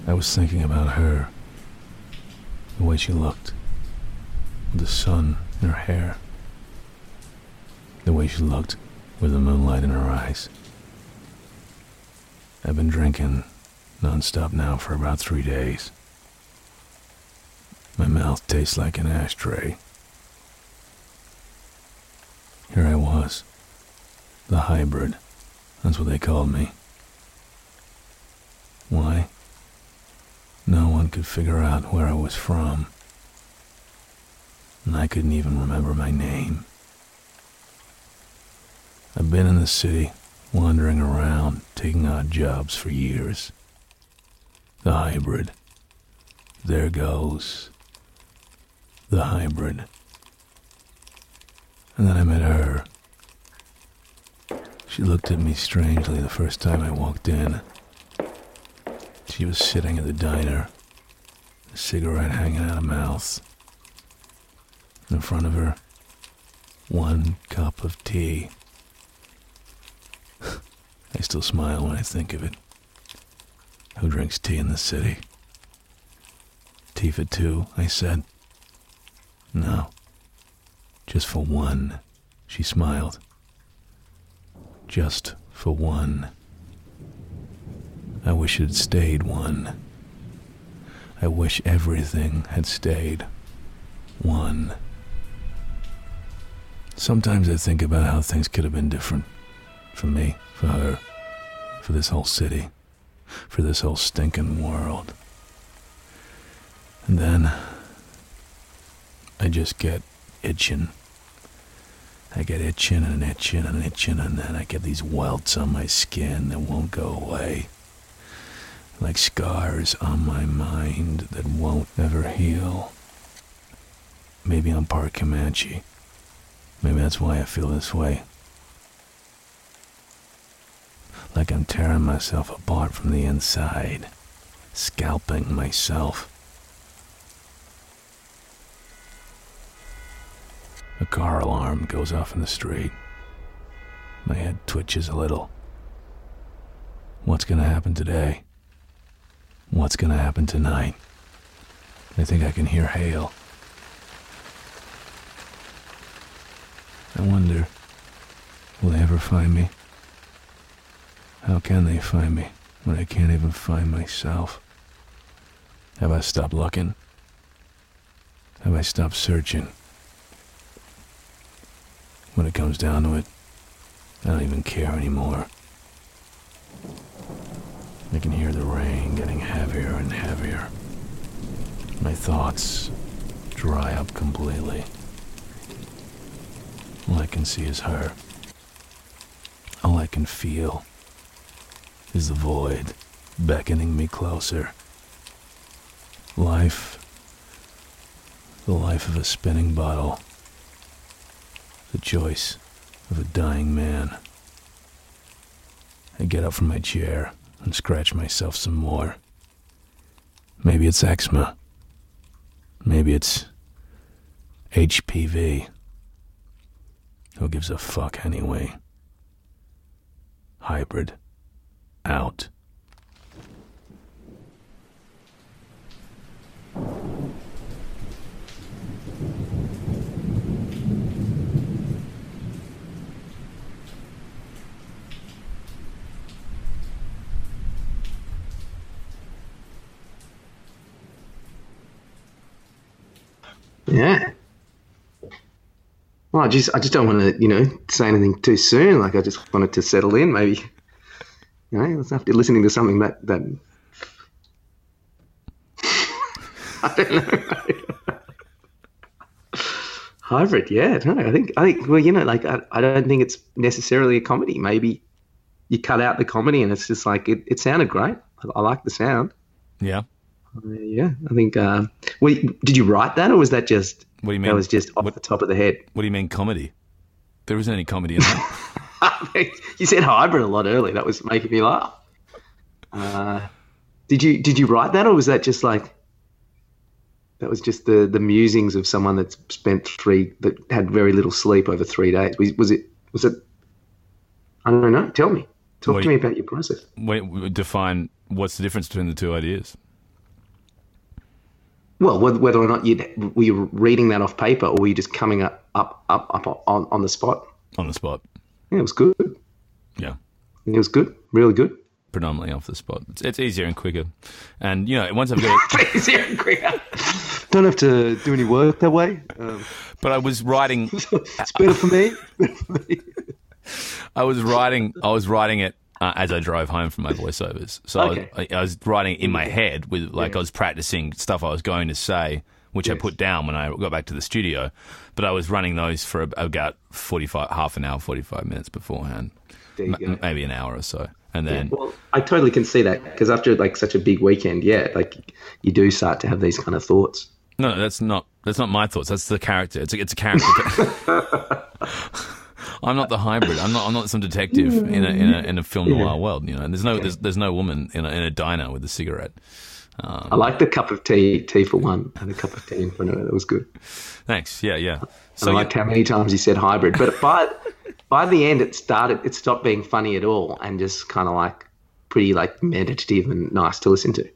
I was thinking about her. The way she looked. The sun in her hair. The way she looked with the moonlight in her eyes. I've been drinking nonstop now for about three days. My mouth tastes like an ashtray. Here I was. The hybrid. That's what they called me. Why? No one could figure out where I was from. And I couldn't even remember my name. I've been in the city, wandering around, taking odd jobs for years. The hybrid. There goes. The hybrid. And then I met her. She looked at me strangely the first time I walked in. She was sitting at the diner, a cigarette hanging out of mouth. In front of her, one cup of tea. I still smile when I think of it. Who drinks tea in the city? Tea for two, I said. No. Just for one, she smiled. Just for one. I wish it had stayed one. I wish everything had stayed one. Sometimes I think about how things could have been different. For me, for her, for this whole city, for this whole stinking world. And then I just get itching. I get itching and itching and itching, and then I get these welts on my skin that won't go away. Like scars on my mind that won't ever heal. Maybe I'm part Comanche. Maybe that's why I feel this way. Like I'm tearing myself apart from the inside, scalping myself. A car alarm goes off in the street. My head twitches a little. What's gonna happen today? What's gonna happen tonight? I think I can hear hail. I wonder, will they ever find me? How can they find me when I can't even find myself? Have I stopped looking? Have I stopped searching? When it comes down to it, I don't even care anymore. I can hear the rain getting heavier and heavier. My thoughts dry up completely. All I can see is her. All I can feel is the void beckoning me closer. Life, the life of a spinning bottle, the choice of a dying man. I get up from my chair and scratch myself some more. Maybe it's eczema. Maybe it's HPV. Who gives a fuck anyway? Hybrid. Out. Yeah. Well, I just I just don't want to you know say anything too soon. Like I just wanted to settle in. Maybe you know after listening to something that that I don't know. Hybrid, yeah. No, I think I think well, you know, like I, I don't think it's necessarily a comedy. Maybe you cut out the comedy and it's just like it, it sounded great. I, I like the sound. Yeah. Uh, yeah, I think. Uh, wait, did you write that, or was that just? What do you mean? That was just off What- the top of the head. What do you mean comedy? There isn't any comedy in that. you said hybrid a lot earlier. That was making me laugh. Uh, did you did you write that, or was that just like? That was just the the musings of someone that spent three that had very little sleep over three days. Was, was it? Was it? I don't know. Tell me. Talk What to me about your process. Wait, define what's the difference between the two ideas. Well, whether, or not you were you reading that off paper, or were you just coming up up up, up on, on the spot? On the spot. Yeah, it was good. Yeah. It was good. Really good. Predominantly off the spot. It's, it's easier and quicker. And, you know, once I've got it. Easier and quicker. Don't have to do any work that way. Um, But I was writing. it's better for me. I was writing. I was writing it uh, as I drove home from my voiceovers. So Okay. I, was, I, was writing in my head with like I was practicing stuff I was going to say, which I put down when I got back to the studio. But I was running those for about forty five, half an hour, forty five minutes beforehand, M- maybe an hour or so, and then Well, I totally can see that because after like such a big weekend, yeah, like you do start to have these kind of thoughts. no, that's not that's not my thoughts. That's the character. It's a, it's a character. I'm not the hybrid. I'm not. I'm not some detective in a in a, in a film noir world. You know, and there's no there's, there's no woman in a, in a diner with a cigarette. I like the cup of tea, tea for one, and a cup of tea in front of it. That was good. Thanks. Yeah, yeah. So I liked how many times he said hybrid. But but by the end, it started. It stopped being funny at all, and just kind of like pretty like meditative and nice to listen to.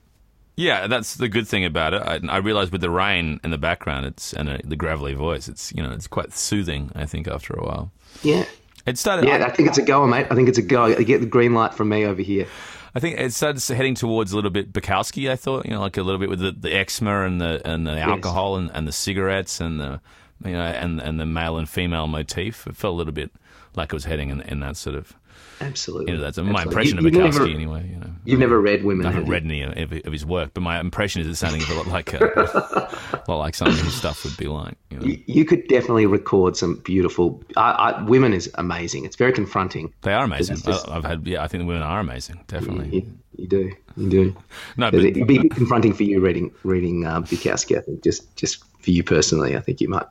Yeah, that's the good thing about it. I, I realize with the rain in the background, it's and uh, the gravelly voice, it's you know it's quite soothing. I think after a while, Yeah. it started. Yeah, I think it's a goer, mate. I think it's a go. You get the green light from me over here. I think it starts heading towards a little bit Bukowski. I thought, you know, like a little bit with the, the eczema and the and the alcohol and, and the cigarettes and the you know and and the male and female motif. It felt a little bit like it was heading in, in that sort of. Absolutely. You know, that's my impression You- of Bukowski never- anyway. You know, You've never read Women, I have haven't read any of, of his work, but my impression is it's sounding a lot like uh, a lot like something his stuff would be like. You know? You, you could definitely record some beautiful. I, I, women is amazing. It's very confronting. They are amazing. Just- I, I've had, yeah, I think the women are amazing, definitely. You, you do. You do. No, But but it'd be confronting for you reading reading uh, Bukowski. I think just just for you personally, I think you might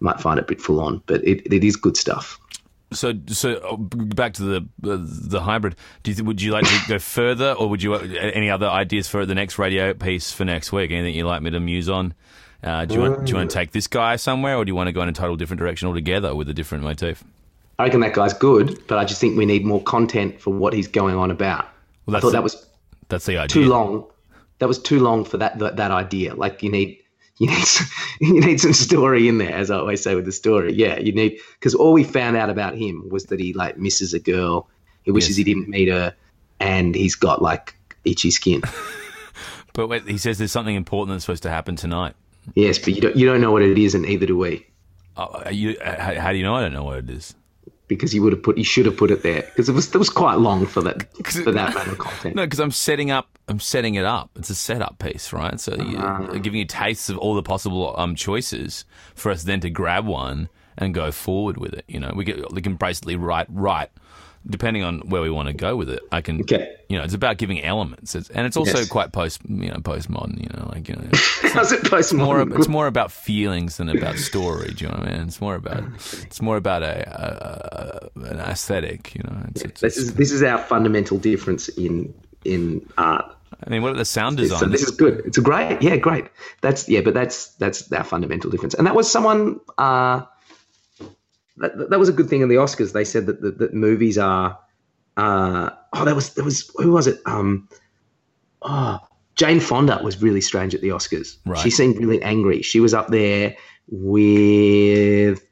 might find it a bit full on, but it, it is good stuff. So, so uh, back to the uh, the hybrid. Do you th- would you like to go further, or would you uh, any other ideas for the next radio piece for next week? Anything you'd like me to muse on? Uh, do you want do you want to take this guy somewhere, or do you want to go in a total different direction altogether with a different motif? I reckon that guy's good, but I just think we need more content for what he's going on about. Well, I thought the- that was That's the idea. too long. That was too long for that that, that idea. Like you need you need some, you need some story in there, as I always say with the story. Yeah, you need because all we found out about him was that he like misses a girl. He wishes Yes. he didn't meet her, and he's got like itchy skin. But wait, he says there's something important that's supposed to happen tonight. yes, but you don't you don't know what it is, and either do we. Uh, you, uh, how, how do you know? I don't know what it is. Because you would have put, you should have put it there because it was it was quite long for that for that amount of content. No, because I'm setting up. I'm setting it up. It's a setup piece, right? So Ah. giving you tastes of all the possible um, choices for us then to grab one and go forward with it. You know, we, get, we can basically write right, depending on where we want to go with it. I can, Okay. you know, it's about giving elements, it's, and it's also Yes. quite post, you know, postmodern. You know, like you know, How's it post more. It's more about feelings than about story. Do you know what I mean? It's more about. It's more about a, a, a an aesthetic. You know, it's, it's, This is this is our fundamental difference in in art. I mean, what are the sound So this is good. It's a great, yeah, great. That's yeah, but that's that's our fundamental difference. And that was someone. Uh, that, that was a good thing in the Oscars. They said that that, that movies are. Uh, oh, that was that was who was it? Um, oh, Jane Fonda was really strange at the Oscars. Right. She seemed really angry. She was up there with.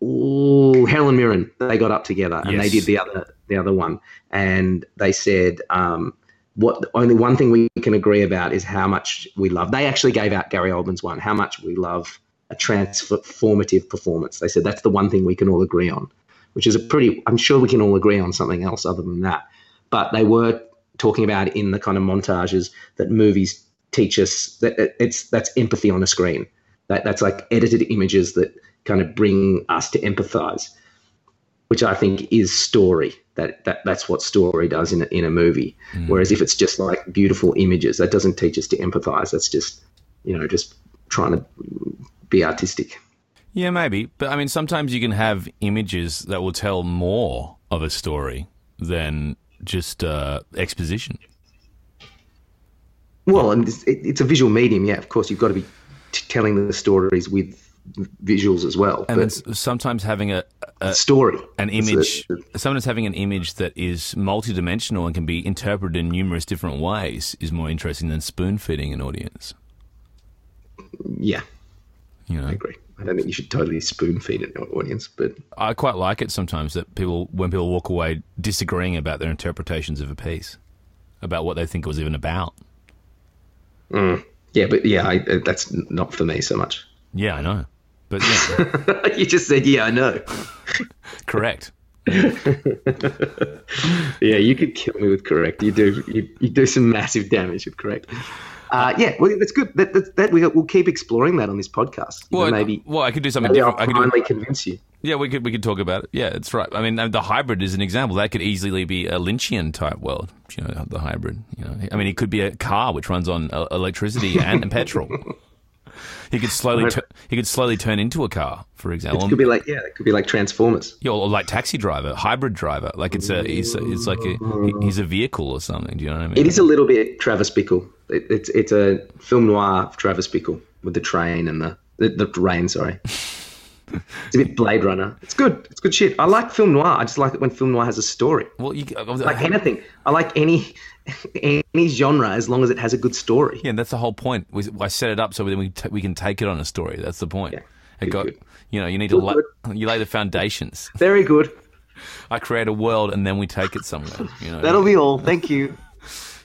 Ooh, Helen Mirren. They got up together and they did the other the other one, and they said. Um, what only one thing we can agree about is how much we love. They actually gave out Gary Oldman's one. How much we love a transformative performance. They said that's the one thing we can all agree on, which is a pretty. I'm sure we can all agree on something else other than that. But they were talking about in the kind of montages that movies teach us that it's that's empathy on a screen. That that's like edited images that kind of bring us to empathize, which I think is story. That, that that's what story does in a, in a movie. Mm. Whereas if it's just like beautiful images, that doesn't teach us to empathize. That's just you know just trying to be artistic. Yeah, maybe. But I mean, sometimes you can have images that will tell more of a story than just uh, exposition. Well, and it's, it, it's a visual medium. Yeah, of course, you've got to be t- telling the stories with visuals as well. And sometimes having a, a story, an It's a- image, sometimes having an image that is multidimensional and can be interpreted in numerous different ways is more interesting than spoon feeding an audience. yeah, You know, I agree. I don't think you should totally spoon feed an audience, but I quite like it sometimes that people, when people walk away disagreeing about their interpretations of a piece, about what they think it was even about. yeah, but yeah, I, uh, that's not for me so much. Yeah, I know. But yeah, you just said, yeah, I know. correct. Yeah, you could kill me with correct. You do you, you do some massive damage with correct. Uh, yeah, well, that's good. That, that, that we, we'll keep exploring that on this podcast. You know, Well, maybe well, I could do something maybe I'll different. I could do, finally convince you. Yeah, we could we could talk about it. Yeah, that's right. I mean, uh, the hybrid is an example. That could easily be a Lynchian type world. You know, the hybrid. You know, I mean, it could be a car which runs on uh, electricity and petrol. He could slowly tu- he could slowly turn into a car, for example. It could be like yeah, it could be like Transformers. Yeah, or like taxi driver, hybrid driver. Like it's a he's it's like a he's a vehicle or something. Do you know what I mean? It is a little bit Travis Bickle. It, it's it's a film noir of Travis Bickle with the train and the the, the rain. Sorry. It's a bit Blade Runner. It's good. It's good shit. I like film noir. I just like it when film noir has a story. Well, you, Like anything. I like any any genre as long as it has a good story. Yeah, and that's the whole point. We, I set it up so then we t- we can take it on a story. That's the point. Yeah. It Good, got good. you know you need Good, to lay, you lay the foundations. Very good. I create a world and then we take it somewhere. You know. That'll be all. Thank you.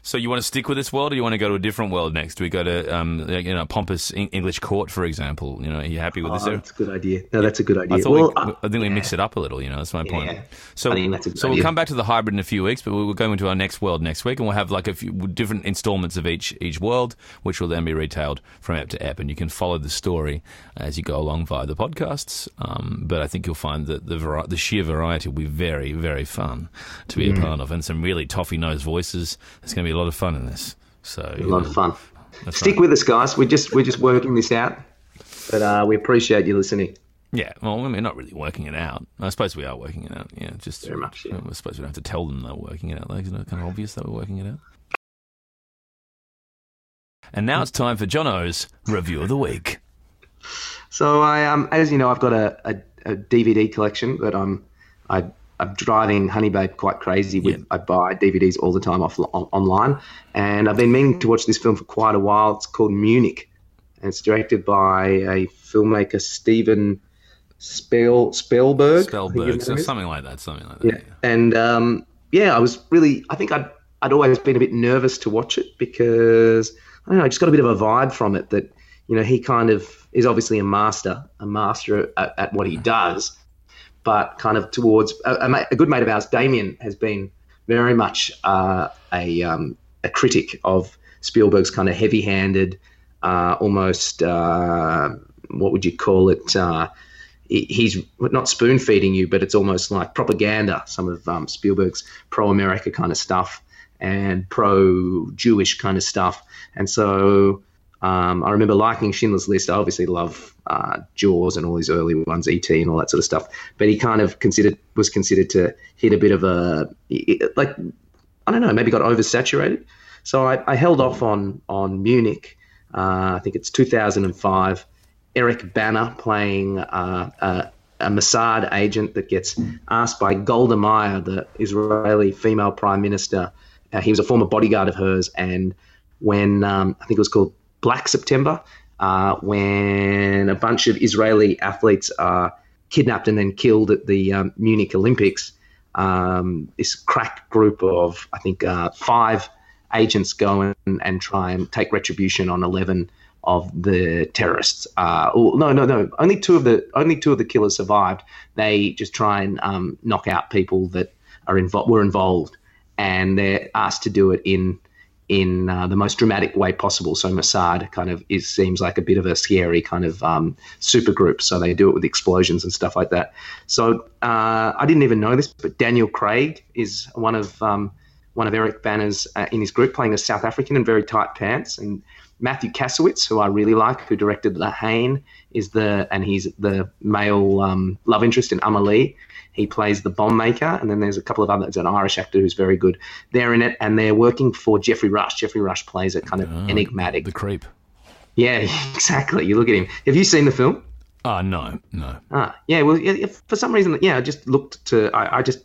So you want to stick with this world, or you want to go to a different world next? Do we go to um you know pompous English court, for example? You know, are you happy with Oh, this? That's a good idea. No, that's a good idea. I well, we, uh, I think we mix it up a little. You know, that's my point. Yeah. So, I think that's a good so we'll come back to the hybrid in a few weeks, but we'll go into our next world next week, and we'll have like a few different installments of each each world, which will then be retailed from ep to ep, and you can follow the story as you go along via the podcasts. Um, but I think you'll find that the vari- the sheer variety will be very very fun to be a part of, and some really toffee nosed voices. There's going to be a lot of fun in this. So a lot of fun. That's Stick right. with us, guys. We're just we're just working this out, but uh, we appreciate you listening. Yeah, well, we're not really working it out. I suppose we are working it out. Yeah, just Very much, yeah. I suppose we don't have to tell them they're working it out. Like, isn't it kind of obvious that we're working it out? And now it's time for Jono's review of the week. So I, um, as you know, I've got a, a, a DVD collection that I'm, I, I'm driving Honey Babe quite crazy with. Yeah. I buy DVDs all the time off on, online, and I've been meaning to watch this film for quite a while. It's called Munich, and it's directed by a filmmaker Steven Spiel, Spielberg. Spellberg, so something like that. Something like that. Yeah. And um, yeah, I was really, I think I'd, I'd always been a bit nervous to watch it because, I don't know, I just got a bit of a vibe from it that, you know, he kind of is obviously a master, a master at, at what he does, but kind of towards a, a, good mate of ours, Damien, has been very much uh, a, um, a critic of Spielberg's kind of heavy handed, uh, almost, uh, what would you call it? Uh, he's not spoon feeding you, but it's almost like propaganda. Some of um, Spielberg's pro America kind of stuff and pro Jewish kind of stuff. And so um, I remember liking Schindler's List. I obviously love uh, Jaws and all these early ones, E.T. and all that sort of stuff. But he kind of considered was considered to hit a bit of a like I don't know, maybe got oversaturated. So I, I held off on on Munich. Uh, I think it's 2005. Eric Bana playing uh, a, a Mossad agent that gets asked by Golda Meir, the Israeli female prime minister. Uh, he was a former bodyguard of hers, and when um, I think it was called Black September, uh, when a bunch of Israeli athletes are kidnapped and then killed at the um, Munich Olympics, um, this crack group of I think uh, five agents go in and try and take retribution on eleven of the terrorists. Uh, oh, no, no, no. Only two of the only two of the killers survived. They just try and um, knock out people that are involved were involved, and they're asked to do it in in uh, the most dramatic way possible. So Mossad kind of is seems like a bit of a scary kind of um, super group. So they do it with explosions and stuff like that. So uh, I didn't even know this, but Daniel Craig is one of um, one of Eric Bana's uh, in his group playing a South African in very tight pants and. Mathieu Kassovitz, who I really like, who directed La Haine, is the and he's the male um, love interest in Amelie. He plays the bomb maker, and then there's a couple of others. An Irish actor who's very good. They're in it, and they're working for Geoffrey Rush. Geoffrey Rush plays a kind of enigmatic. The creep. yeah, exactly. You look at him. Have you seen the film? Oh no, no. Ah, yeah. Well, for some reason, yeah, I just looked to. I, I just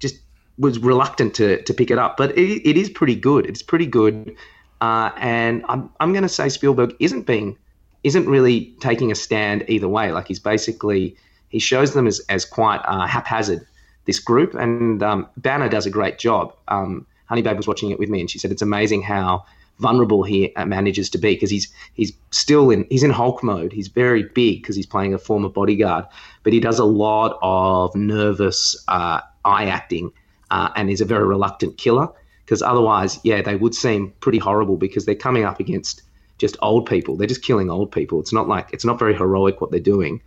just was reluctant to to pick it up, but it, it is pretty good. It's pretty good, uh, and I'm I'm going to say Spielberg isn't being isn't really taking a stand either way. Like he's basically he shows them as as quite uh, haphazard this group, and um, Bana does a great job. Um, Honey Babe was watching it with me, and she said it's amazing how vulnerable he uh, manages to be because he's he's still in he's in Hulk mode. He's very big because he's playing a former bodyguard, but he does a lot of nervous uh, eye acting uh, and is a very reluctant killer. Because otherwise, yeah, they would seem pretty horrible because they're coming up against just old people. They're just killing old people. It's not like it's not very heroic what they're doing.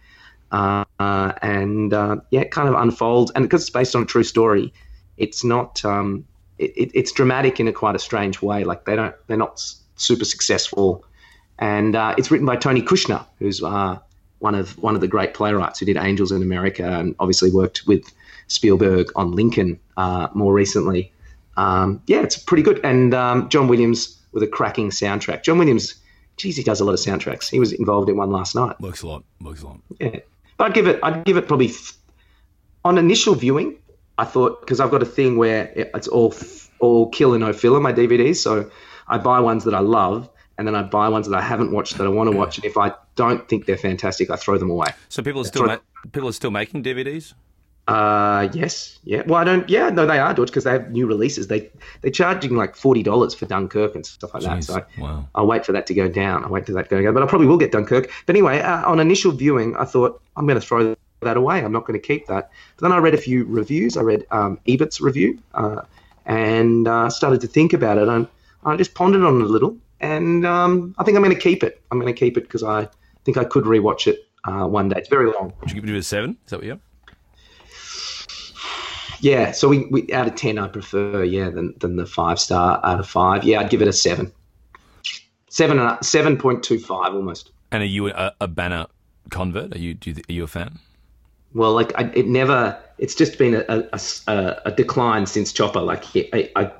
Uh, and uh, yeah, it kind of unfolds. And because it's based on a true story, it's not. Um, it, it, it's dramatic in a quite a strange way. Like they don't. They're not super successful. And uh, it's written by Tony Kushner, who's uh, one of one of the great playwrights who did Angels in America and obviously worked with Spielberg on Lincoln uh, more recently. Um, yeah, it's pretty good. And um, John Williams with a cracking soundtrack. John Williams, geez, he does a lot of soundtracks. He was involved in one last night. Works a lot. Works a lot. Yeah. But I'd give it. I'd give it probably on initial viewing. I thought because I've got a thing where it's all f- all kill and no filler my DVDs, so I buy ones that I love, and then I buy ones that I haven't watched that I want to watch, and if I don't think they're fantastic, I throw them away. So people are still ma- people are still making DVDs. Uh, yes, yeah. Well, I don't. Yeah, no, they are, Dorje, because they have new releases. They they're charging like forty dollars for Dunkirk and stuff like that. Jeez, So wow. I'll wait for that to go down. I'll wait for that to go down. But I probably will get Dunkirk. But anyway, uh, on initial viewing, I thought I'm going to throw that away. I'm not going to keep that. But then I read a few reviews. I read um, Ebert's review uh, and uh, started to think about it. And I just pondered on it a little. And um, I think I'm going to keep it. I'm going to keep it because I think I could rewatch it uh, one day. It's very long. Would you give it a seven? Is that what you? Yeah, so we, we out of ten, I prefer yeah than than the five star out of five. Yeah, I'd give it a seven, seven and seven point two five almost. And are you a, a Bana convert? Are you do you, are you a fan? Well, like I, it never. It's just been a, a, a, a decline since Chopper. Like I, I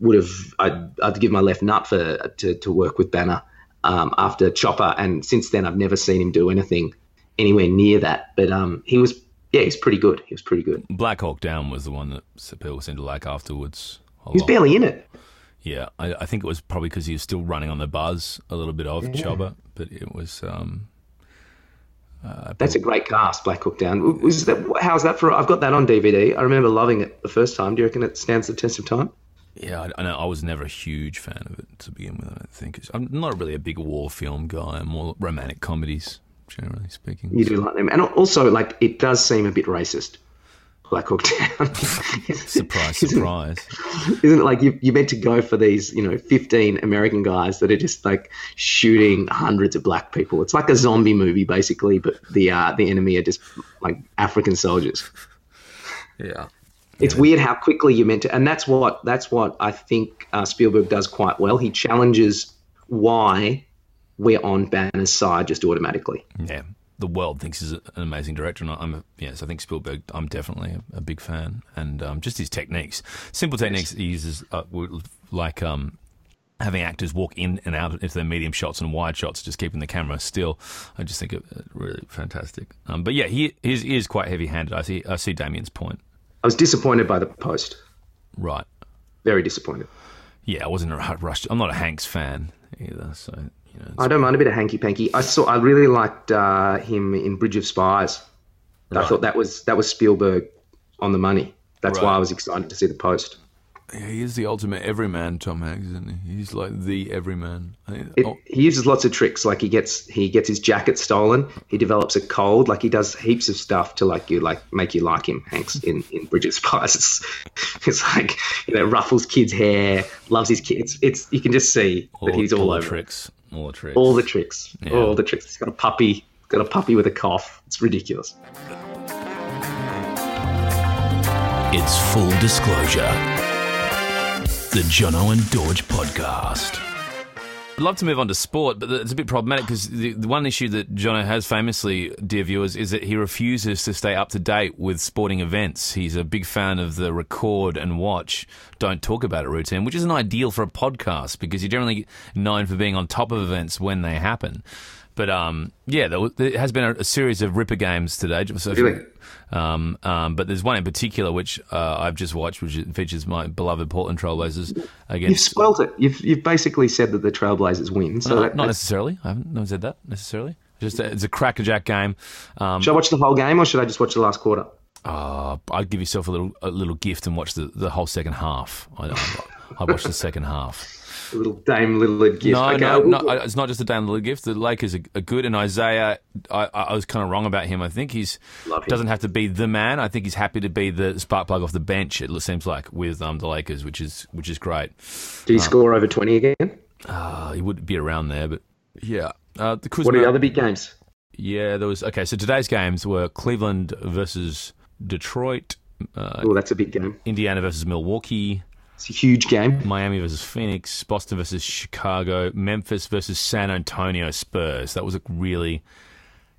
would have. I'd, I'd give my left nut for to, to work with Bana um, after Chopper, and since then I've never seen him do anything anywhere near that. But um, he was yeah, he's pretty good. He was pretty good. Black Hawk Down was the one that people seemed to like afterwards. a He was lot. barely in it. Yeah, I, I think it was probably because he was still running on the buzz a little bit of Chopper, but it was. Um, That's a great cast, Black Hawk Down. Was that how's that for? I've got that on DVD. I remember loving it the first time. Do you reckon it stands the test of time? yeah, I, I know I was never a huge fan of it to begin with. I don't think It's- I'm not really a big war film guy. I'm more romantic comedies, generally speaking. You do like them, and also like it does seem a bit racist. Black Hawk Down. Surprise, surprise. Isn't it like you, you're meant to go for these, you know, 15 American guys that are just like shooting hundreds of black people? It's like a zombie movie, basically, but the uh, the enemy are just like African soldiers. yeah. It's weird how quickly you're meant to, and that's what that's what I think uh, Spielberg does quite well. He challenges why we're on Bana's side just automatically. Yeah, the world thinks he's an amazing director, and I'm yes, I think Spielberg. I'm definitely a, a big fan, and um, just his techniques, simple techniques he uses, uh, like um, having actors walk in and out into their medium shots and wide shots, just keeping the camera still. I just think it really fantastic. Um, but yeah, he, he is, he is quite heavy-handed. I see. I see Damien's point. I was disappointed by the post. Right. Very disappointed. Yeah, I wasn't a rush. I'm not a Hanks fan either, so know. I don't mind a bit of hanky panky. I saw. I really liked uh, him in Bridge of Spies. I thought that was that was Spielberg on the money. That's why I was excited to see the post. Yeah, he is the ultimate everyman, Tom Hanks, isn't he? He's like the everyman. It, oh, He uses lots of tricks. Like he gets he gets his jacket stolen. He develops a cold. Like he does heaps of stuff to like you like make you like him. Hanks in in Bridge of Spies. It's, it's like you know ruffles kids' hair, loves his kids. It's you can just see that he's all, over tricks. All the tricks. all the tricks, Yeah. all the tricks. He's got a puppy, got a puppy with a cough. It's ridiculous. It's Fool Disclosure. The Jono and Dorje podcast. I'd love to move on to sport, but it's a bit problematic because the, the one issue that Jono has famously, dear viewers, is that he refuses to stay up to date with sporting events. He's a big fan of the record and watch, don't talk about it routine, which isn't ideal for a podcast because you're generally known for being on top of events when they happen. But um, yeah, there, there has been a, a series of Ripper games today. So Really? um, um, but there's one in particular which uh, I've just watched, which features my beloved Portland Trailblazers Again, You've against spoilt it. You've you've basically said that the Trailblazers win. So no, that, not necessarily. I haven't not said that necessarily. Just a, it's a crackerjack game. Um, should I watch the whole game or should I just watch the last quarter? uh, I'd give yourself a little a little gift and watch the, the whole second half. I, I, I watched the second half. A little Dame Lillard gift. No, okay, no, no. It's not just a damn little gift. The Lakers are, are good, and Isaiah. I, I was kind of wrong about him. I think he's him. doesn't have to be the man. I think he's happy to be the spark plug off the bench. It seems like with um, the Lakers, which is which is great. Did he score over twenty again? Uh, he would be around there, but yeah. Uh, the Kuzma, What are the other big games? Yeah, there was okay. So today's games were Cleveland versus Detroit, uh, Oh, that's a big game. Indiana versus Milwaukee, It's a huge game. Miami versus Phoenix, Boston versus Chicago, Memphis versus San Antonio Spurs. That was a really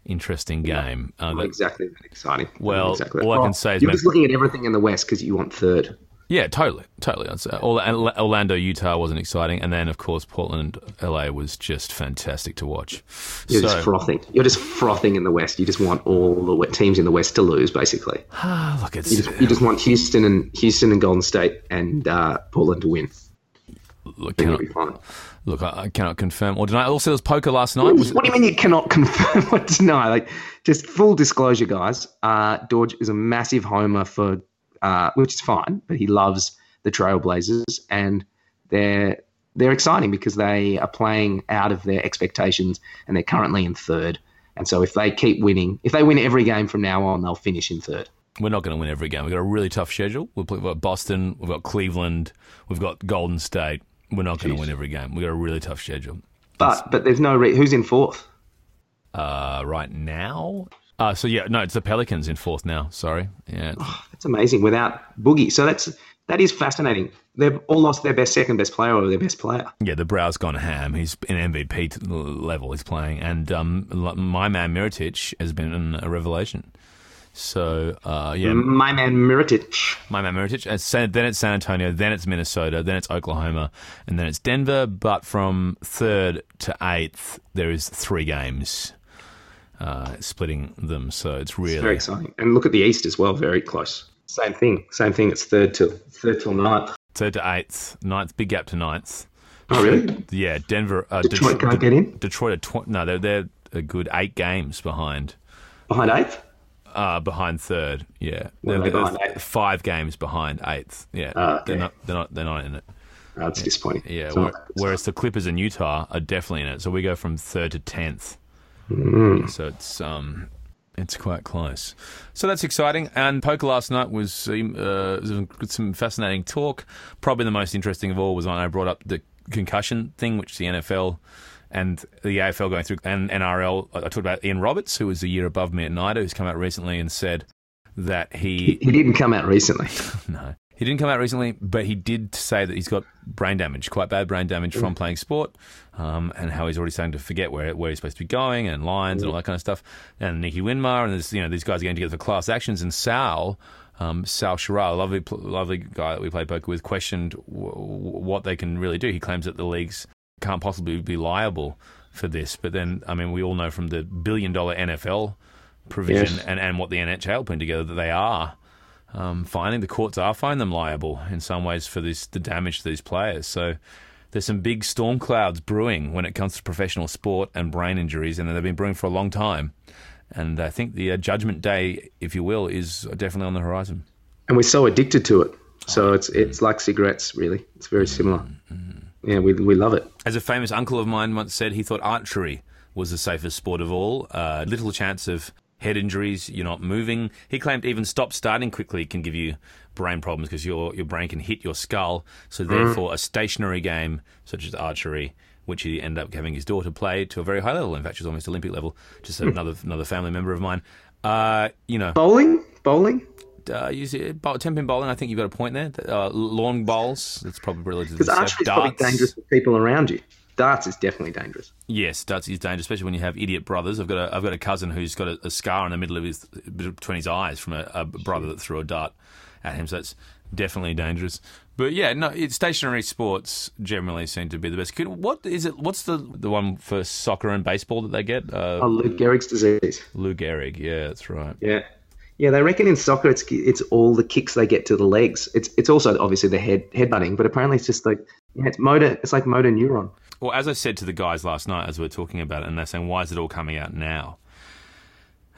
interesting game. Uh, that- exactly that exciting. Well, exactly. all I can say is you're Mem- just looking at everything in the West because you want third. Yeah, totally, totally. Say. Orlando, Utah wasn't exciting, and then of course Portland, LA was just fantastic to watch. You're So- just frothing. You're just frothing in the West. You just want all the teams in the West to lose, basically. Look, it's You just, you just want Houston and Houston and Golden State and uh, Portland to win. look, cannot, look, I, I cannot confirm or deny. Also, there was poker last night. Was, What do you mean you cannot confirm or deny? Like, just full disclosure, guys. Uh, Dorje is a massive homer for, uh, which is fine, but he loves the Trailblazers, and they're they're exciting because they are playing out of their expectations, and they're currently in third. And so, if they keep winning, if they win every game from now on, they'll finish in third. We're not going to win every game. We've got a really tough schedule. We've got Boston, we've got Cleveland, we've got Golden State. We're not going to win every game. We've got a really tough schedule. But but there's no re- who's in fourth. Uh, right now, uh, so yeah, no, it's the Pelicans in fourth now. Sorry, yeah, That's amazing without Boogie. So that's that is fascinating. They've all lost their best second best player or their best player. yeah. The Brow's gone ham. He's in MVP level. He's playing, and um, my man Mirotic has been a revelation. So uh, yeah, My man Mirotic. my man Mirotic. And then it's San Antonio, then it's Minnesota, then it's Oklahoma, and then it's Denver. But from third to eighth, there is three games uh, splitting them. So it's really Very exciting. And look at the East as well, very close. Same thing. Same thing. It's third till third till ninth. third to eighth, ninth, big gap to ninth. Oh really? Yeah, Denver. Uh, Detroit Detro- can't get in Detroit are tw- no, they're they're a good eight games behind. behind eighth. Uh, behind third, yeah. They're- they they're behind? Five games behind eighth. Yeah, Ah, okay. they're not. They're not. They're not in it. Oh, that's disappointing. Yeah. It's where- not- it's whereas the Clippers and Utah are definitely in it. So we go from third to tenth. Mm. So it's um, it's quite close. So that's exciting. And poker last night was um, uh, some, some fascinating talk. Probably the most interesting of all was when I brought up the concussion thing, which the NFL and the AFL going through, and NRL. I talked about Ian Roberts, who was a year above me at NIDA, who's come out recently and said that he He didn't come out recently. no. He didn't come out recently, but he did say that he's got brain damage, quite bad brain damage from playing sport, um, and how he's already starting to forget where where he's supposed to be going and lines and all that kind of stuff. And Nicky Winmar and there's you know these guys are getting together for class actions. And Sal, um, Sal Shirar, a lovely lovely guy that we played poker with, questioned w- what they can really do. He claims that the leagues can't possibly be liable for this, but then I mean we all know from the billion dollar NFL provision Yes. and, and what the NHL put together that they are um, finding the courts are finding them liable in some ways for this the damage to these players. So there's some big storm clouds brewing when it comes to professional sport and brain injuries, and they've been brewing for a long time. And I think the uh, judgment day, if you will, is definitely on the horizon. and we're so addicted to it. So it's it's like cigarettes, really. It's very similar. Yeah, we we love it. As a famous uncle of mine once said, he thought archery was the safest sport of all. Uh, little chance of head injuries. You're not moving. He claimed even stop starting quickly can give you brain problems because your your brain can hit your skull. So therefore, a stationary game such as archery, which he ended up having his daughter play to a very high level. In fact, she's almost Olympic level. Just another another family member of mine. Uh, you know, Bowling, bowling. uh, you see, bowl- ten pin bowling. I think you've got a point there. Uh, long bowls. That's probably relatively Because safe. archery is probably dangerous for people around you. Darts is definitely dangerous. Yes, darts is dangerous, especially when you have idiot brothers. I've got a I've got a cousin who's got a, a scar in the middle of his between his eyes from a, a brother that threw a dart at him. So it's definitely dangerous. But yeah, no, it's stationary sports generally seem to be the best. Could- What is it? What's the the one for soccer and baseball that they get? Uh, Oh, Lou Gehrig's disease. Lou Gehrig. Yeah, that's right. Yeah. Yeah, they reckon in soccer it's it's all the kicks they get to the legs. It's it's also obviously the head headbutting, but apparently it's just like yeah, it's motor. It's like motor neuron. Well, as I said to the guys last night as we were talking about it, and they're saying, why is it all coming out now?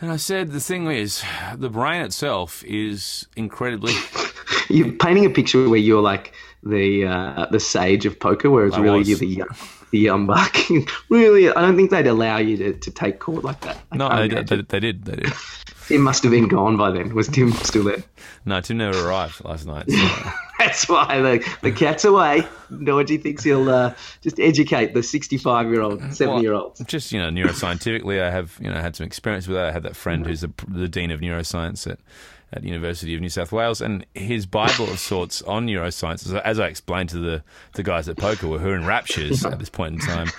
And I said, the thing is, the brain itself is incredibly. You're painting a picture where you're like the uh, the sage of poker, whereas I really was. you're the young, the young buck. really, I don't think they'd allow you to, to take court like that. I No, they, they, they did. They did. Tim must have been gone by then. Was Tim still there? No, Tim never arrived last night. so- That's why the, the cat's away. Dorje thinks he'll uh, just educate the 65 year old, 70 year olds. just you know, neuroscientifically, I have you know had some experience with that. I had that friend who's the, the dean of neuroscience at at University of New South Wales, and his Bible of sorts on neuroscience, as- I explained to the, the guys at Poker, were who in raptures at this point in time.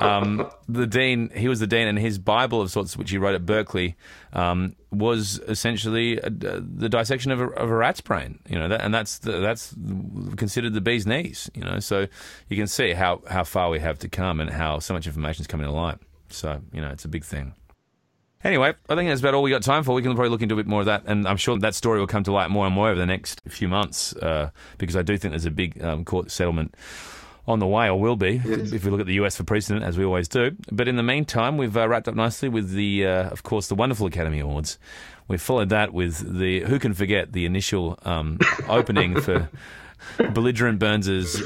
Um, the dean, he was the dean, and his Bible of sorts, which he wrote at Berkeley, um, was essentially a, the dissection of a, of a rat's brain. You know, that, and that's the, that's considered the bee's knees. You know, so you can see how how far we have to come, and how so much information is coming to light. So you know, it's a big thing. Anyway, I think that's about all we got time for. We can probably look into a bit more of that, and I'm sure that story will come to light more and more over the next few months, uh, because I do think there's a big um, court settlement on the way, or will be, if we look at the US for precedent, as we always do. But in the meantime, we've uh, wrapped up nicely with the, uh, of course, the wonderful Academy Awards. We followed that with the who can forget the initial um, opening for belligerent Burns's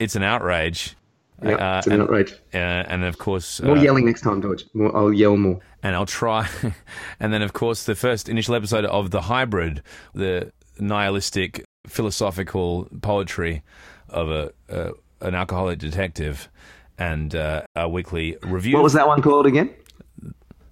"It's an Outrage." Yeah, Uh, it's an and- outrage. Uh, and of course, More uh, yelling next time, Dorje. More, I'll yell more. And I'll try. and then, of course, the first initial episode of The Hybrid, the nihilistic philosophical poetry of a uh, an alcoholic detective, and uh, our weekly review. What was that one called again?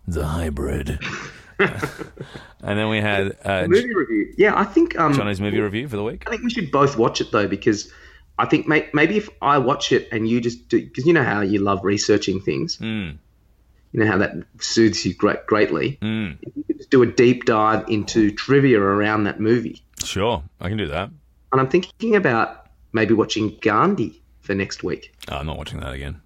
The Hybrid. and then we had uh, Movie review. Yeah, I think um, Johnny's movie review for the week. I think we should both watch it though, because I think may- maybe if I watch it and you just do, because you know how you love researching things, Mm, you know how that soothes you great, greatly. mm. If you could just do a deep dive into trivia around that movie, Sure, I can do that. and I'm thinking about maybe watching Gandhi for next week. Oh, I'm not watching that again.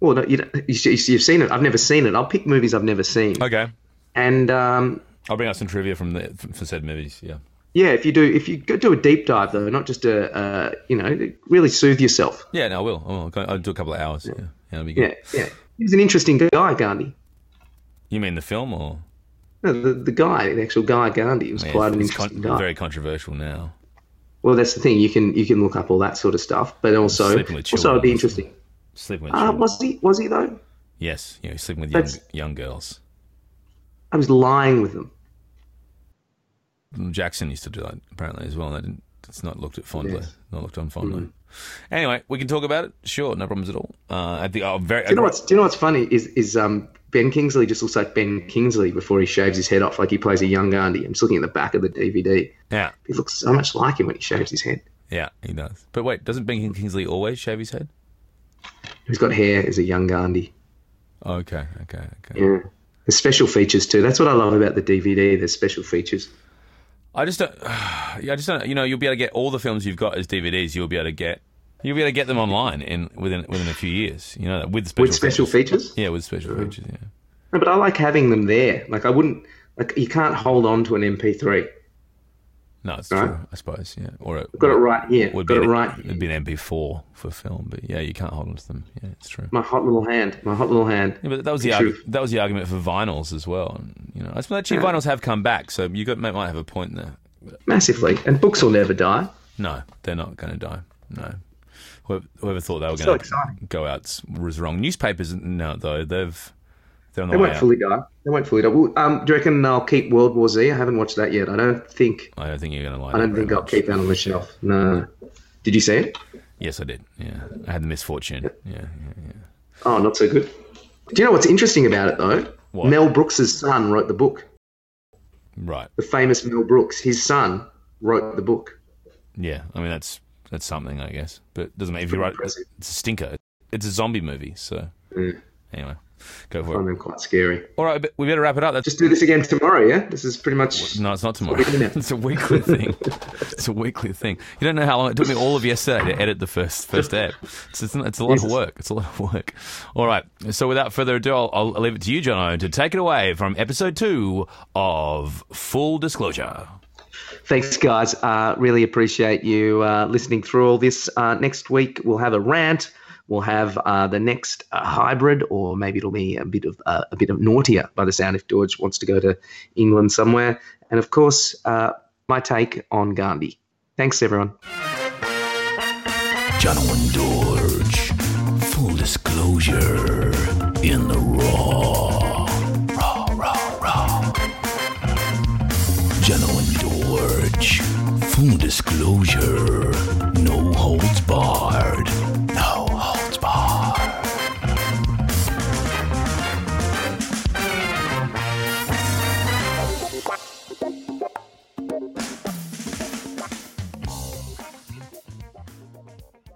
Well, no, you, you've seen it. I've never seen it. I'll pick movies I've never seen, Okay, and um, I'll bring out some trivia from the for said movies. Yeah. yeah, if you do, if you do a deep dive though, not just a, uh, you know, really soothe yourself. Yeah, no, I will. I will. I'll do a couple of hours. Yeah, yeah that'll be good. Yeah, He's an interesting guy, Gandhi. You mean the film or? No, the, the guy, the actual guy, Gandhi, was Yeah, quite an interesting con- guy. very controversial now. Well, that's the thing. You can you can look up all that sort of stuff, but also also it'd be interesting. Sleeping with Uh, was he was he though? yes, yeah, he's sleeping with young young girls. I was lying with them. Jackson used to do that apparently as well. That didn't, it's not looked at fondly. Yes. Not looked on fondly. Anyway, we can talk about it. Sure, no problems at all. Uh, I think oh, very. Do you know what's Do you know what's funny is is um Ben Kingsley just looks like Ben Kingsley before he shaves his head off, like he plays a young Gandhi. I'm just looking at the back of the DVD. yeah, He looks so much like him when he shaves his head. yeah, he does. But wait, doesn't Ben Kingsley always shave his head? He's got hair as a young Gandhi. Okay, okay, okay. Yeah. There's special features too. That's what I love about the DVD. There's special features. I just don't. Yeah, I just don't. You know, you'll be able to get all the films you've got as DVDs. You'll be able to get. You'll be able to get them online in within within a few years. You know, with special With special features? Yeah, with special features. Yeah. No, but I like having them there. Like I wouldn't like you can't hold on to an MP3. No, it's Right. true. I suppose. Yeah, or it, Got it right here. Would Got be it an, right. It'd be an MP4 for film, but yeah, you can't hold on to them. Yeah, it's true. My hot little hand. My hot little hand. Yeah, but that was the True. argu- that was the argument for vinyls as well. And, you know, I suppose actually vinyls have come back, so you got, might have a point there. Massively. And books will never die. No, they're not going to die. No. Whoever, whoever thought they were So going to exciting. go out was wrong. Newspapers, no, though they've they're They won't fully die. They won't fully die. Um, do you reckon I'll keep World War Z? I haven't watched that yet. I don't think. I don't think you're going to like. I don't think I'll much. keep that on the shelf. No. Did you see it? Yes, I did. Yeah, I had the misfortune. Yeah, yeah, yeah. Oh, not so good. Do you know what's interesting about it though? What? Mel Brooks's son wrote the book. Right. The famous Mel Brooks. His son wrote the book. Yeah. I mean, that's that's something, I guess. But it doesn't matter if you write. It's a stinker. It's a zombie movie. So Mm. anyway, go I for find it. them quite scary. All right, but we better wrap it up. That's Just do this again tomorrow, yeah? This is pretty much. No, it's not tomorrow. it's a weekly thing. It's a weekly thing. You don't know how long it took me all of yesterday to edit the first first ep. It's, it's, it's a lot of work. It's a lot of work. All right. So without further ado, I'll, I'll leave it to you, John, to take it away from episode two of Fool Disclosure. Thanks, guys. Uh, really appreciate you uh, listening through all this. Uh, next week, we'll have a rant. We'll have uh, the next uh, hybrid, or maybe it'll be a bit of uh, a bit of naughtier by the sound if Dorje wants to go to England somewhere. And of course, uh, my take on Gandhi. Thanks, everyone. John Dorje. Fool Disclosure in the raw. Raw, raw, raw. John Dorje. Fool Disclosure